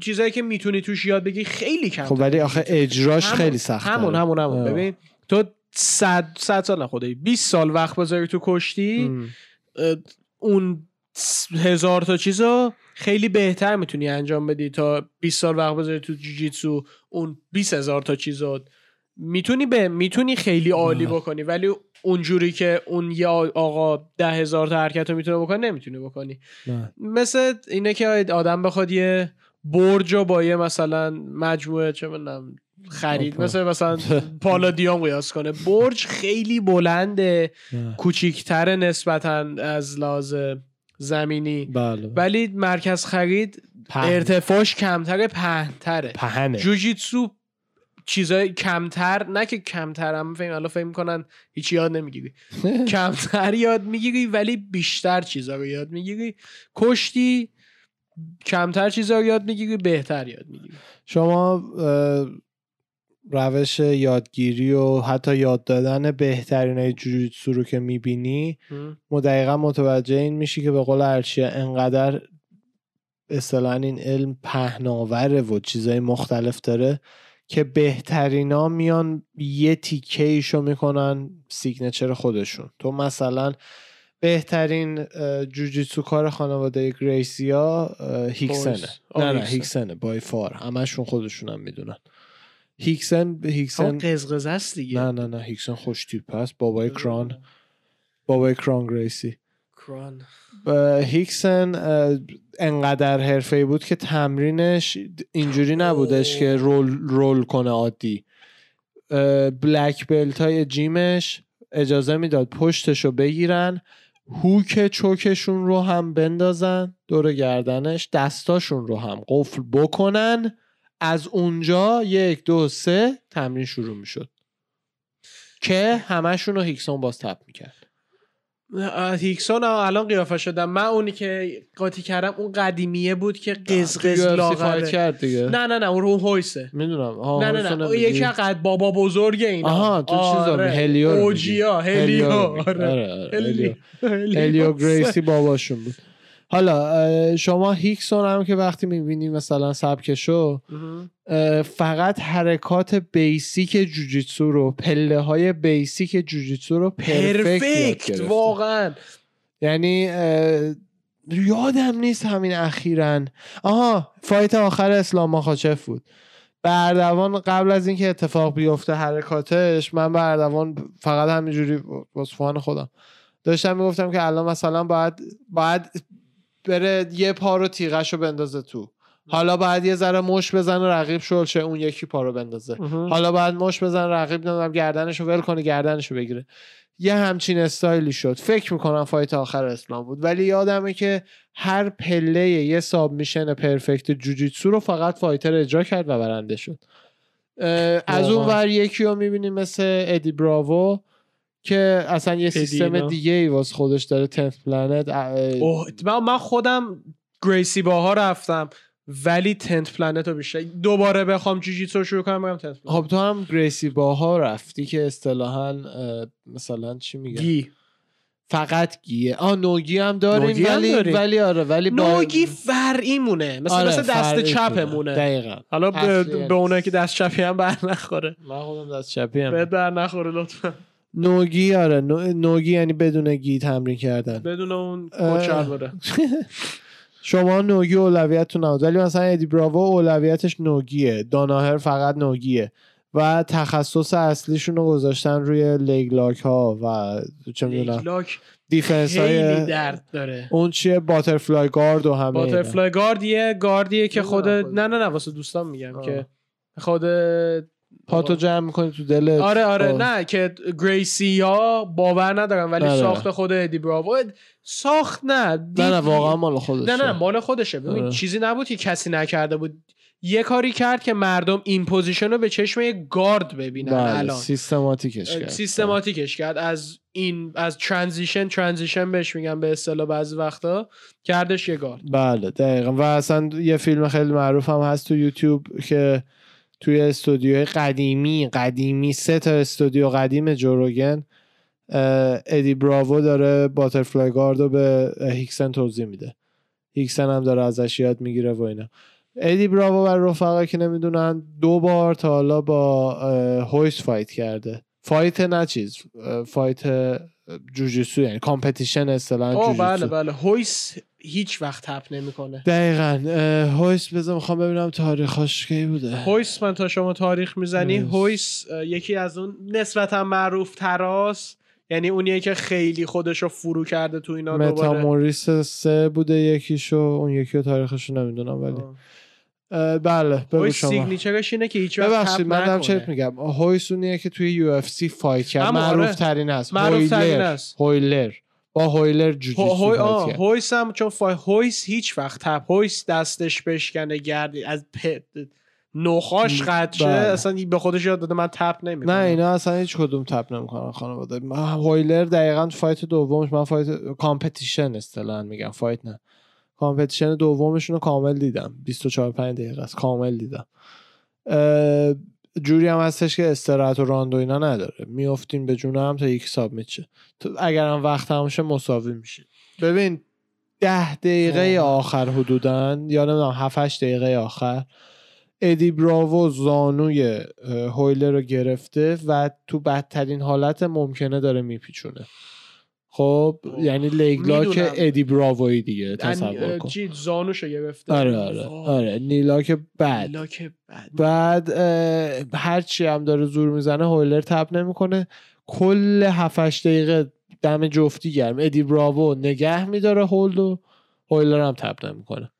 چیزایی که می‌تونی توش یاد بگی خیلی کم خب ولی آخه اجراش همون- خیلی سخته همون همون همون. آه. ببین تو صد صد سال خدایی 20 سال وقت بذاری تو کشتی اون هزار تا چیزو خیلی بهتر می‌تونی انجام بدی تا 20 سال وقت بذاری تو جوجیتسو اون 20 هزار تا چیزو می‌تونی به می‌تونی خیلی عالی. بکنی ولی اونجوری که اون یه آ- آقا ده هزار تا حرکت رو می‌تونه بکنه نمی‌تونی بکنی نه. مثل اینه که آدم بخواد یه برج رو با یه مثلا مجموعه چه می‌دونم خرید. مثل مثلا پالادیوم قیاس کنه. برج خیلی بلنده. کوچیکتر نسبتا از لحاظ زمینی. بله. ولی مرکز خرید پهن. ارتفاعش کمتر پهنتره. پهنه. جوجیتسو چیزای کمتر نه که کمتر هم فهم الان فهم کنن هیچ یاد نمی‌گیری. کمتر یاد می‌گیری ولی بیشتر چیزا رو یاد می‌گیری. کشتی کمتر چیزا رو یاد می‌گیری بهتر یاد می‌گیری. شما روش یادگیری و حتی یاد دادن بهترین های جوجیتسو رو که می‌بینی دقیقا متوجه این میشی که به قول ارشیا انقدر اصطلاحا این علم پهناوره و چیزای مختلف داره که بهترینا میان یه تیکه ایشو می‌کنن signature خودشون. تو مثلا بهترین جوجیتسو کار خانواده گریسیا هیکسنه. نه نه هیکسن. هیکسنه by far همشون خودشون هم می‌دونن. هیکسن هیکسن قزقز است دیگه. نه نه نه هیکسن خوش تیپ هست بابای کران. بابای کران گریسی. کران. هیکسن انقدر حرفه‌ای بود که تمرینش اینجوری نبودش که رول رول کنه عادی. بلک بلت های جیمش اجازه می‌داد پشتشو بگیرن هوک چوکشون رو هم بندازن دور گردنش دستاشون رو هم قفل بکنن. از اونجا یک دو سه تمرین شروع می‌شد که همشون رو هیکسون باز تپ می‌کرد هیکسون الان قیافه شدم من اونی که قاطی کردم اون قدیمیه بود که قزقز لاغره کرد دیگه نه نه نه اون رو هویسه می‌دونم نه نه نه یکی. قد بابا بزرگه اینا آها تو چیزا آره. هلیو. اوجیا هلیو. آره. آره، آره، هلیو. هلیو. هلیو گریسی باباشون بود حالا شما هیکسون هم که وقتی می‌بینی مثلا سبکشو فقط حرکات بیسیک جوجیتسو رو پله های بیسیک جوجیتسو رو پرفکت. واقعا. یعنی یادم نیست همین اخیرا. آها فایت آخر اسلام ماخاچف بود. بردوان قبل از اینکه اتفاق بیفته حرکاتش من بردوان فقط همینجوری واسه فان خودم داشتم می‌گفتم که الان مثلا باید باید بره یه پا رو تیغش رو بندازه تو. حالا باید یه ذره مش بزنه رقیب شل شه اون یکی پا رو بندازه. حالا باید مش بزن رقیب نمی‌دونم گردنشو ول کنه گردنشو بگیره. یه همچین استایلی شد. فکر می‌کنم fight آخر اسلام بود. ولی یادمه که هر پله یه submission perfect جوجیتسو رو فقط fighter اجرا کرد و برنده شد. از اون. ور یکی رو می‌بینیم مثل ادی براوو که اصلا یه سیستم اینا. دیگه ای واسه خودش داره 10th Planet اوه، من من خودم گریسی باها رفتم ولی 10th Planet رو بیشتر دوباره بخوام جوجیتسو رو شروع کنم بگم 10th Planet. خب تو هم گریسی باها رفتی که اصطلاحا مثلا چی میگن؟ gi. فقط gi ه. آ no-gi هم داریم no-gi هم ولی داریم. ولی آره ولی با- no-gi فرعی مونه مثل, آره، مثل دست چپمونه. دقیقا. حالا به, به اونایی که دست چپی هم بر نخوره. من خودم دست چپی هم. بهت بر نخوره لطفا. no-gi آره. no- no-gi یعنی بدون gi تمرین کردن. بدون اون بوده شما no-gi اولویتتون نبود. ولی مثلا ادی براوو اولویتش no-gi ه. داناهر فقط no-gi ه. و تخصص اصلیشون رو گذاشتن روی leg lock ها و چه می‌دونم lock defense های درد داره. اون چیه؟ butterfly guard و همه. butterfly guard یه گاردیه که خود. نه نه نه واسه دوستان میگم آه. که خود پاتو جمع می‌کنی تو دلت. آره آره. خب. نه که گریسی ها باور ندارم ولی آره. ساخت خود ادی براوو ساخت نه. نه دید- نه واقعا مال خودشه. نه نه مال خودشه. ببین آره. چیزی نبود که کسی نکرده بود. یه کاری کرد که مردم این position رو به چشم یک گارد ببینن بله الان. سیستماتیکش کرد. سیستماتیکش کرد. از این از transition transition بهش میگن به اصطلاح بعضی وقتا. کردش یه گارد. بله دقیقا. و اصلا یه فیلم خیلی معروف هم هست تو یوتیوب که توی استودیوهای قدیمی قدیمی سه تا استودیو قدیم جو روگن ادی براوو داره butterfly guard رو به هیکسن توضیح میده. هیکسن هم داره ازش یاد می‌گیره و اینا. ادی براوو و رفقا که نمی‌دونن دو بار تا حالا با هویس fight کرده. fight نه چیز fight جوجیتسو یعنی competition اصطلاحا اوه جوجیتسو. بله بله. هویس هیچ وقت tap نمی‌کنه دقیقا هویس بذار می‌خوام ببینم تاریخش کی بوده هویس من تا شما تاریخ می‌زنی هویس. یکی از اون نسبتا معروف تراس یعنی اونیه که خیلی خودش رو فرو کرده تو اینا متاموریس سه بوده یکیشو اون یکی رو تاریخشو نمی‌دونم ولی بله بگو شما سیگنیچرش اینه که هیچ وقت ببخشید من دارم. چرت میگم هویس اونیه که توی یو اف سی فایت کرد آره. معروف ترین است معروف ترین. است. هویلر با هویلر هو- جوجیتسو هوی. هویس هم چون فا... هویس هیچ وقت تپ هویس دستش بشکنه گردی از پ... نخاعش قطع شه بله. اصلا به خودش یاد داده من tap نمی‌کنم. نه اینا اصلا هیچ کدوم tap نمی‌کنن خانواده. هویلر دقیقا fight دومش من fight competition اصطلاحا میگم fight نه. competition دومشون رو کامل دیدم. 24 5 دقیقه است کامل دیدم. اه، جوری هم هستش که استراحت و راند و اینا نداره. میافتین به جون هم تا یکی submit شه تو اگر هم وقت تموم شه مساوی میشه ببین ده دقیقه. آخر حدودا یا نمی‌دونم 7 8 دقیقه آخر ادی براوو زانوی هویلر رو گرفته و تو بدترین حالت ممکنه داره میپیچونه. خب. یعنی لیگلاک. ادی براووی دیگه ان- تصور کن چی زانوشو گرفته آره آره وای. آره نیلاک بد لاک بد بعد اه، هرچی هم داره زور می‌زنه هویلر تپ نمی‌کنه کل 7 دقیقه دم جفتی گرم ادی براوو نگه میداره هولد و هویلر هم تپ نمی‌کنه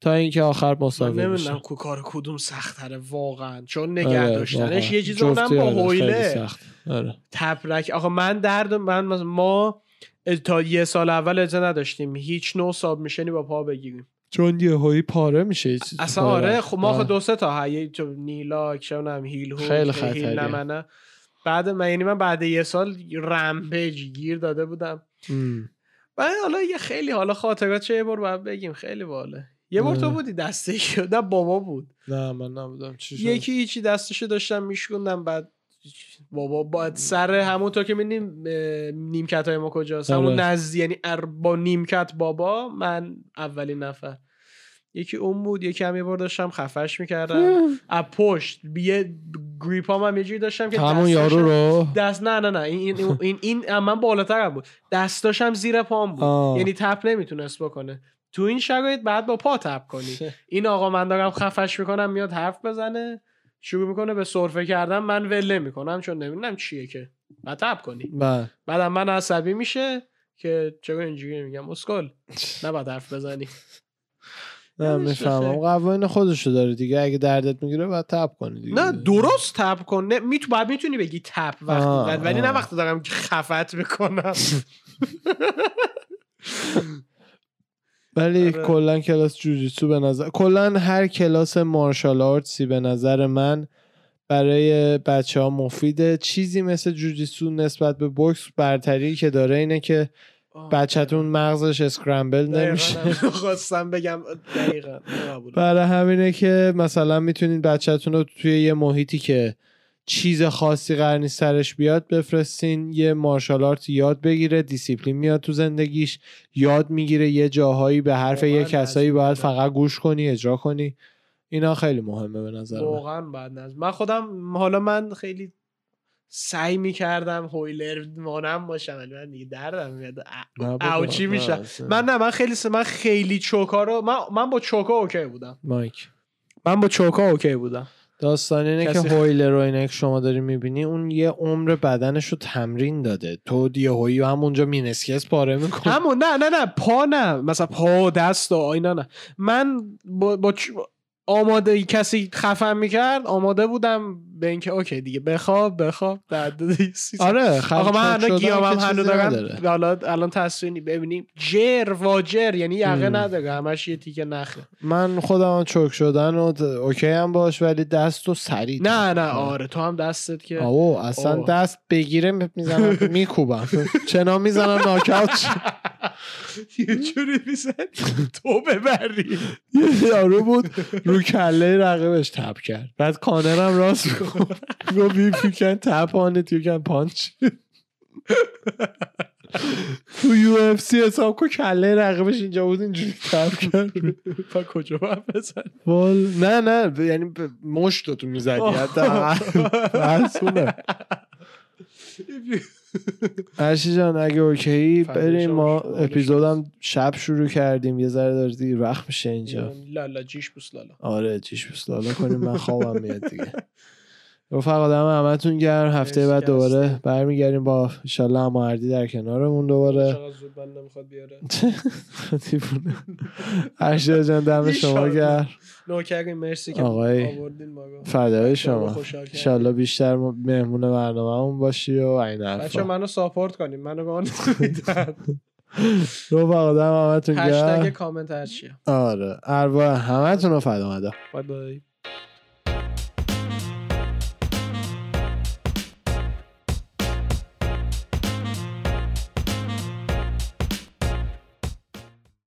تا اینکه آخر مساوی میشه نمی‌دونم کو کار کدوم سختره واقعا چون نگه آره، داشتنش. یه چیز اونم با آره، هویله. آره. تبرک آقا من درد من ما تا یه سال اول اجازه نداشتیم هیچ نوع ساب میشنی با پا بگیریم چون یه هایی پاره میشه چیز اصلا پاره آره. خب ما آه. دو سه تا هی تو نیلا هم هیل هوک خیلی هیل. نمنه بعد من یعنی من بعد یه سال رمپیج گیر داده بودم. و حالا یه خیلی حالا خاطرات چه یه بار باید بگیم خیلی باله یه بار تو. بودی دسته نه بابا بود نه من نبودم چی شد یکی هیچی دستشو داشتم میشکوندم بعد بابا با سر همونطور که میدیم نیمکت های ما کجاست؟ همون آره. نزد یعنی با نیمکت بابا من اولین نفر. یکی اون بود یکی هم یه بار داشتم خفش می‌کردم. از پشت یه گریپ هم, هم یه جوری داشتم که همون یارو رو؟ دست نه نه نه. این این این, من بالاترم بود. دستاشم زیر پام بود. آه. یعنی تپ نمی‌تونست بکنه. تو این شرایط بعد با پا تپ کنی. این آقا من دارم خفش می‌کنم میاد حرف بزنه. شروع می‌کنه به سرفه کردن من ول می‌کنم چون نمی‌دونم چیه که. بعد تپ کنی. من بعدم من عصبی میشه که چرا اینجوری میگم؟ اسکل. نباید حرف بزنی. نه می‌فهمم. قوانین خودشو داره دیگه. اگه دردت می‌گیره باید تپ کنی دیگه. نه درست تپ کن. نه می تو باید می‌تونی بگی تپ وقتی بعد ولی نه. وقتی دارم خفت می‌کنم ولی آره. کلا کلاس جوجیتسو به نظر کلا هر کلاس مارشال آرتسی به نظر من برای بچه ها مفیده. چیزی مثل جوجیتسو نسبت به بوکس برتری که داره اینه که بچهتون مغزش scramble نمیشه. خواستم بگم دقیقا. برای همینه که مثلا می‌تونید بچهتون رو توی یه محیطی که چیز خاصی قرار نیست سرش بیاد بفرستین یه martial art یاد بگیره دیسیپلین میاد تو زندگیش یاد می‌گیره یه جاهایی به حرف یه کسایی. باید فقط گوش کنی اجرا کنی. اینا خیلی مهمه به نظر من. واقعا بعد نظر من خودم حالا من خیلی سعی می‌کردم هویلر مانم باشم ولی من دیگه دردم میاد اوچی میشم. من نه من خیلی من خیلی چوکا رو من من با چوکا اوکی بودم. مایک. من با چوکا اوکی بودم. داستان اینه که هویلر رو اینه که شما داری می‌بینی اون یه عمر بدنش رو تمرین داده. تو یه هویی همونجا مینسکس پاره می‌کنه همون نه نه نه پا نه مثلا پا و دست و اینا نه. من با, با چ- آماده کسی خفن می‌کرد آماده بودم به اینکه اوکی دیگه بخواب بخواب در آره آقا من الان گیامم هنو دارم. حالا الان تصویر ببینیم. جر واجر یعنی یقه. نداره همش یه تیکه نخه. من خودم چک شدن و اوکی هم باش ولی دست و سریع نه نه آره تو هم دستت که آو اصلا. دست بگیره می‌زنم میکوبم. چنا می‌زنم ناکاوت یه جوری می‌زد تو ببری. یه یارو بود رو کله رقیبش تپ کرد. بعد کانرم راست گفت if you can tap on it you can punch. تو یو اف سی حساب کو کله رقیبش اینجا بود اینجوری تپ کرد. پا کجا باید بزن وال نه نه یعنی مشت تو می‌زدی حتی اصوله هرشی جان اگه اوکی بریم ما اپیزودم شب شروع کردیم یه ذره داره دیر وقت میشه اینجا. لالا جیش بوس لالا. آره چیش بسلالا کنیم من خوابم میاد دیگه. رفقا دم همتون گرم. هفته بعد دوباره. برمیگردیم با انشالله هماردی در کنارمون دوباره. هرشی جان دم شما. گرم. نوکرین مرسی که آقای آوردین رو. فدای رو شما. انشالله بیشتر مهمون برنامهمون باشی و این بچه حرفا منو ساپورت کنیم منو به آن نمیدن رفقا دم همتون هشتگ گرم کامنت هر چیه آره. ارواح همتون رو فدا مدا. بای بای.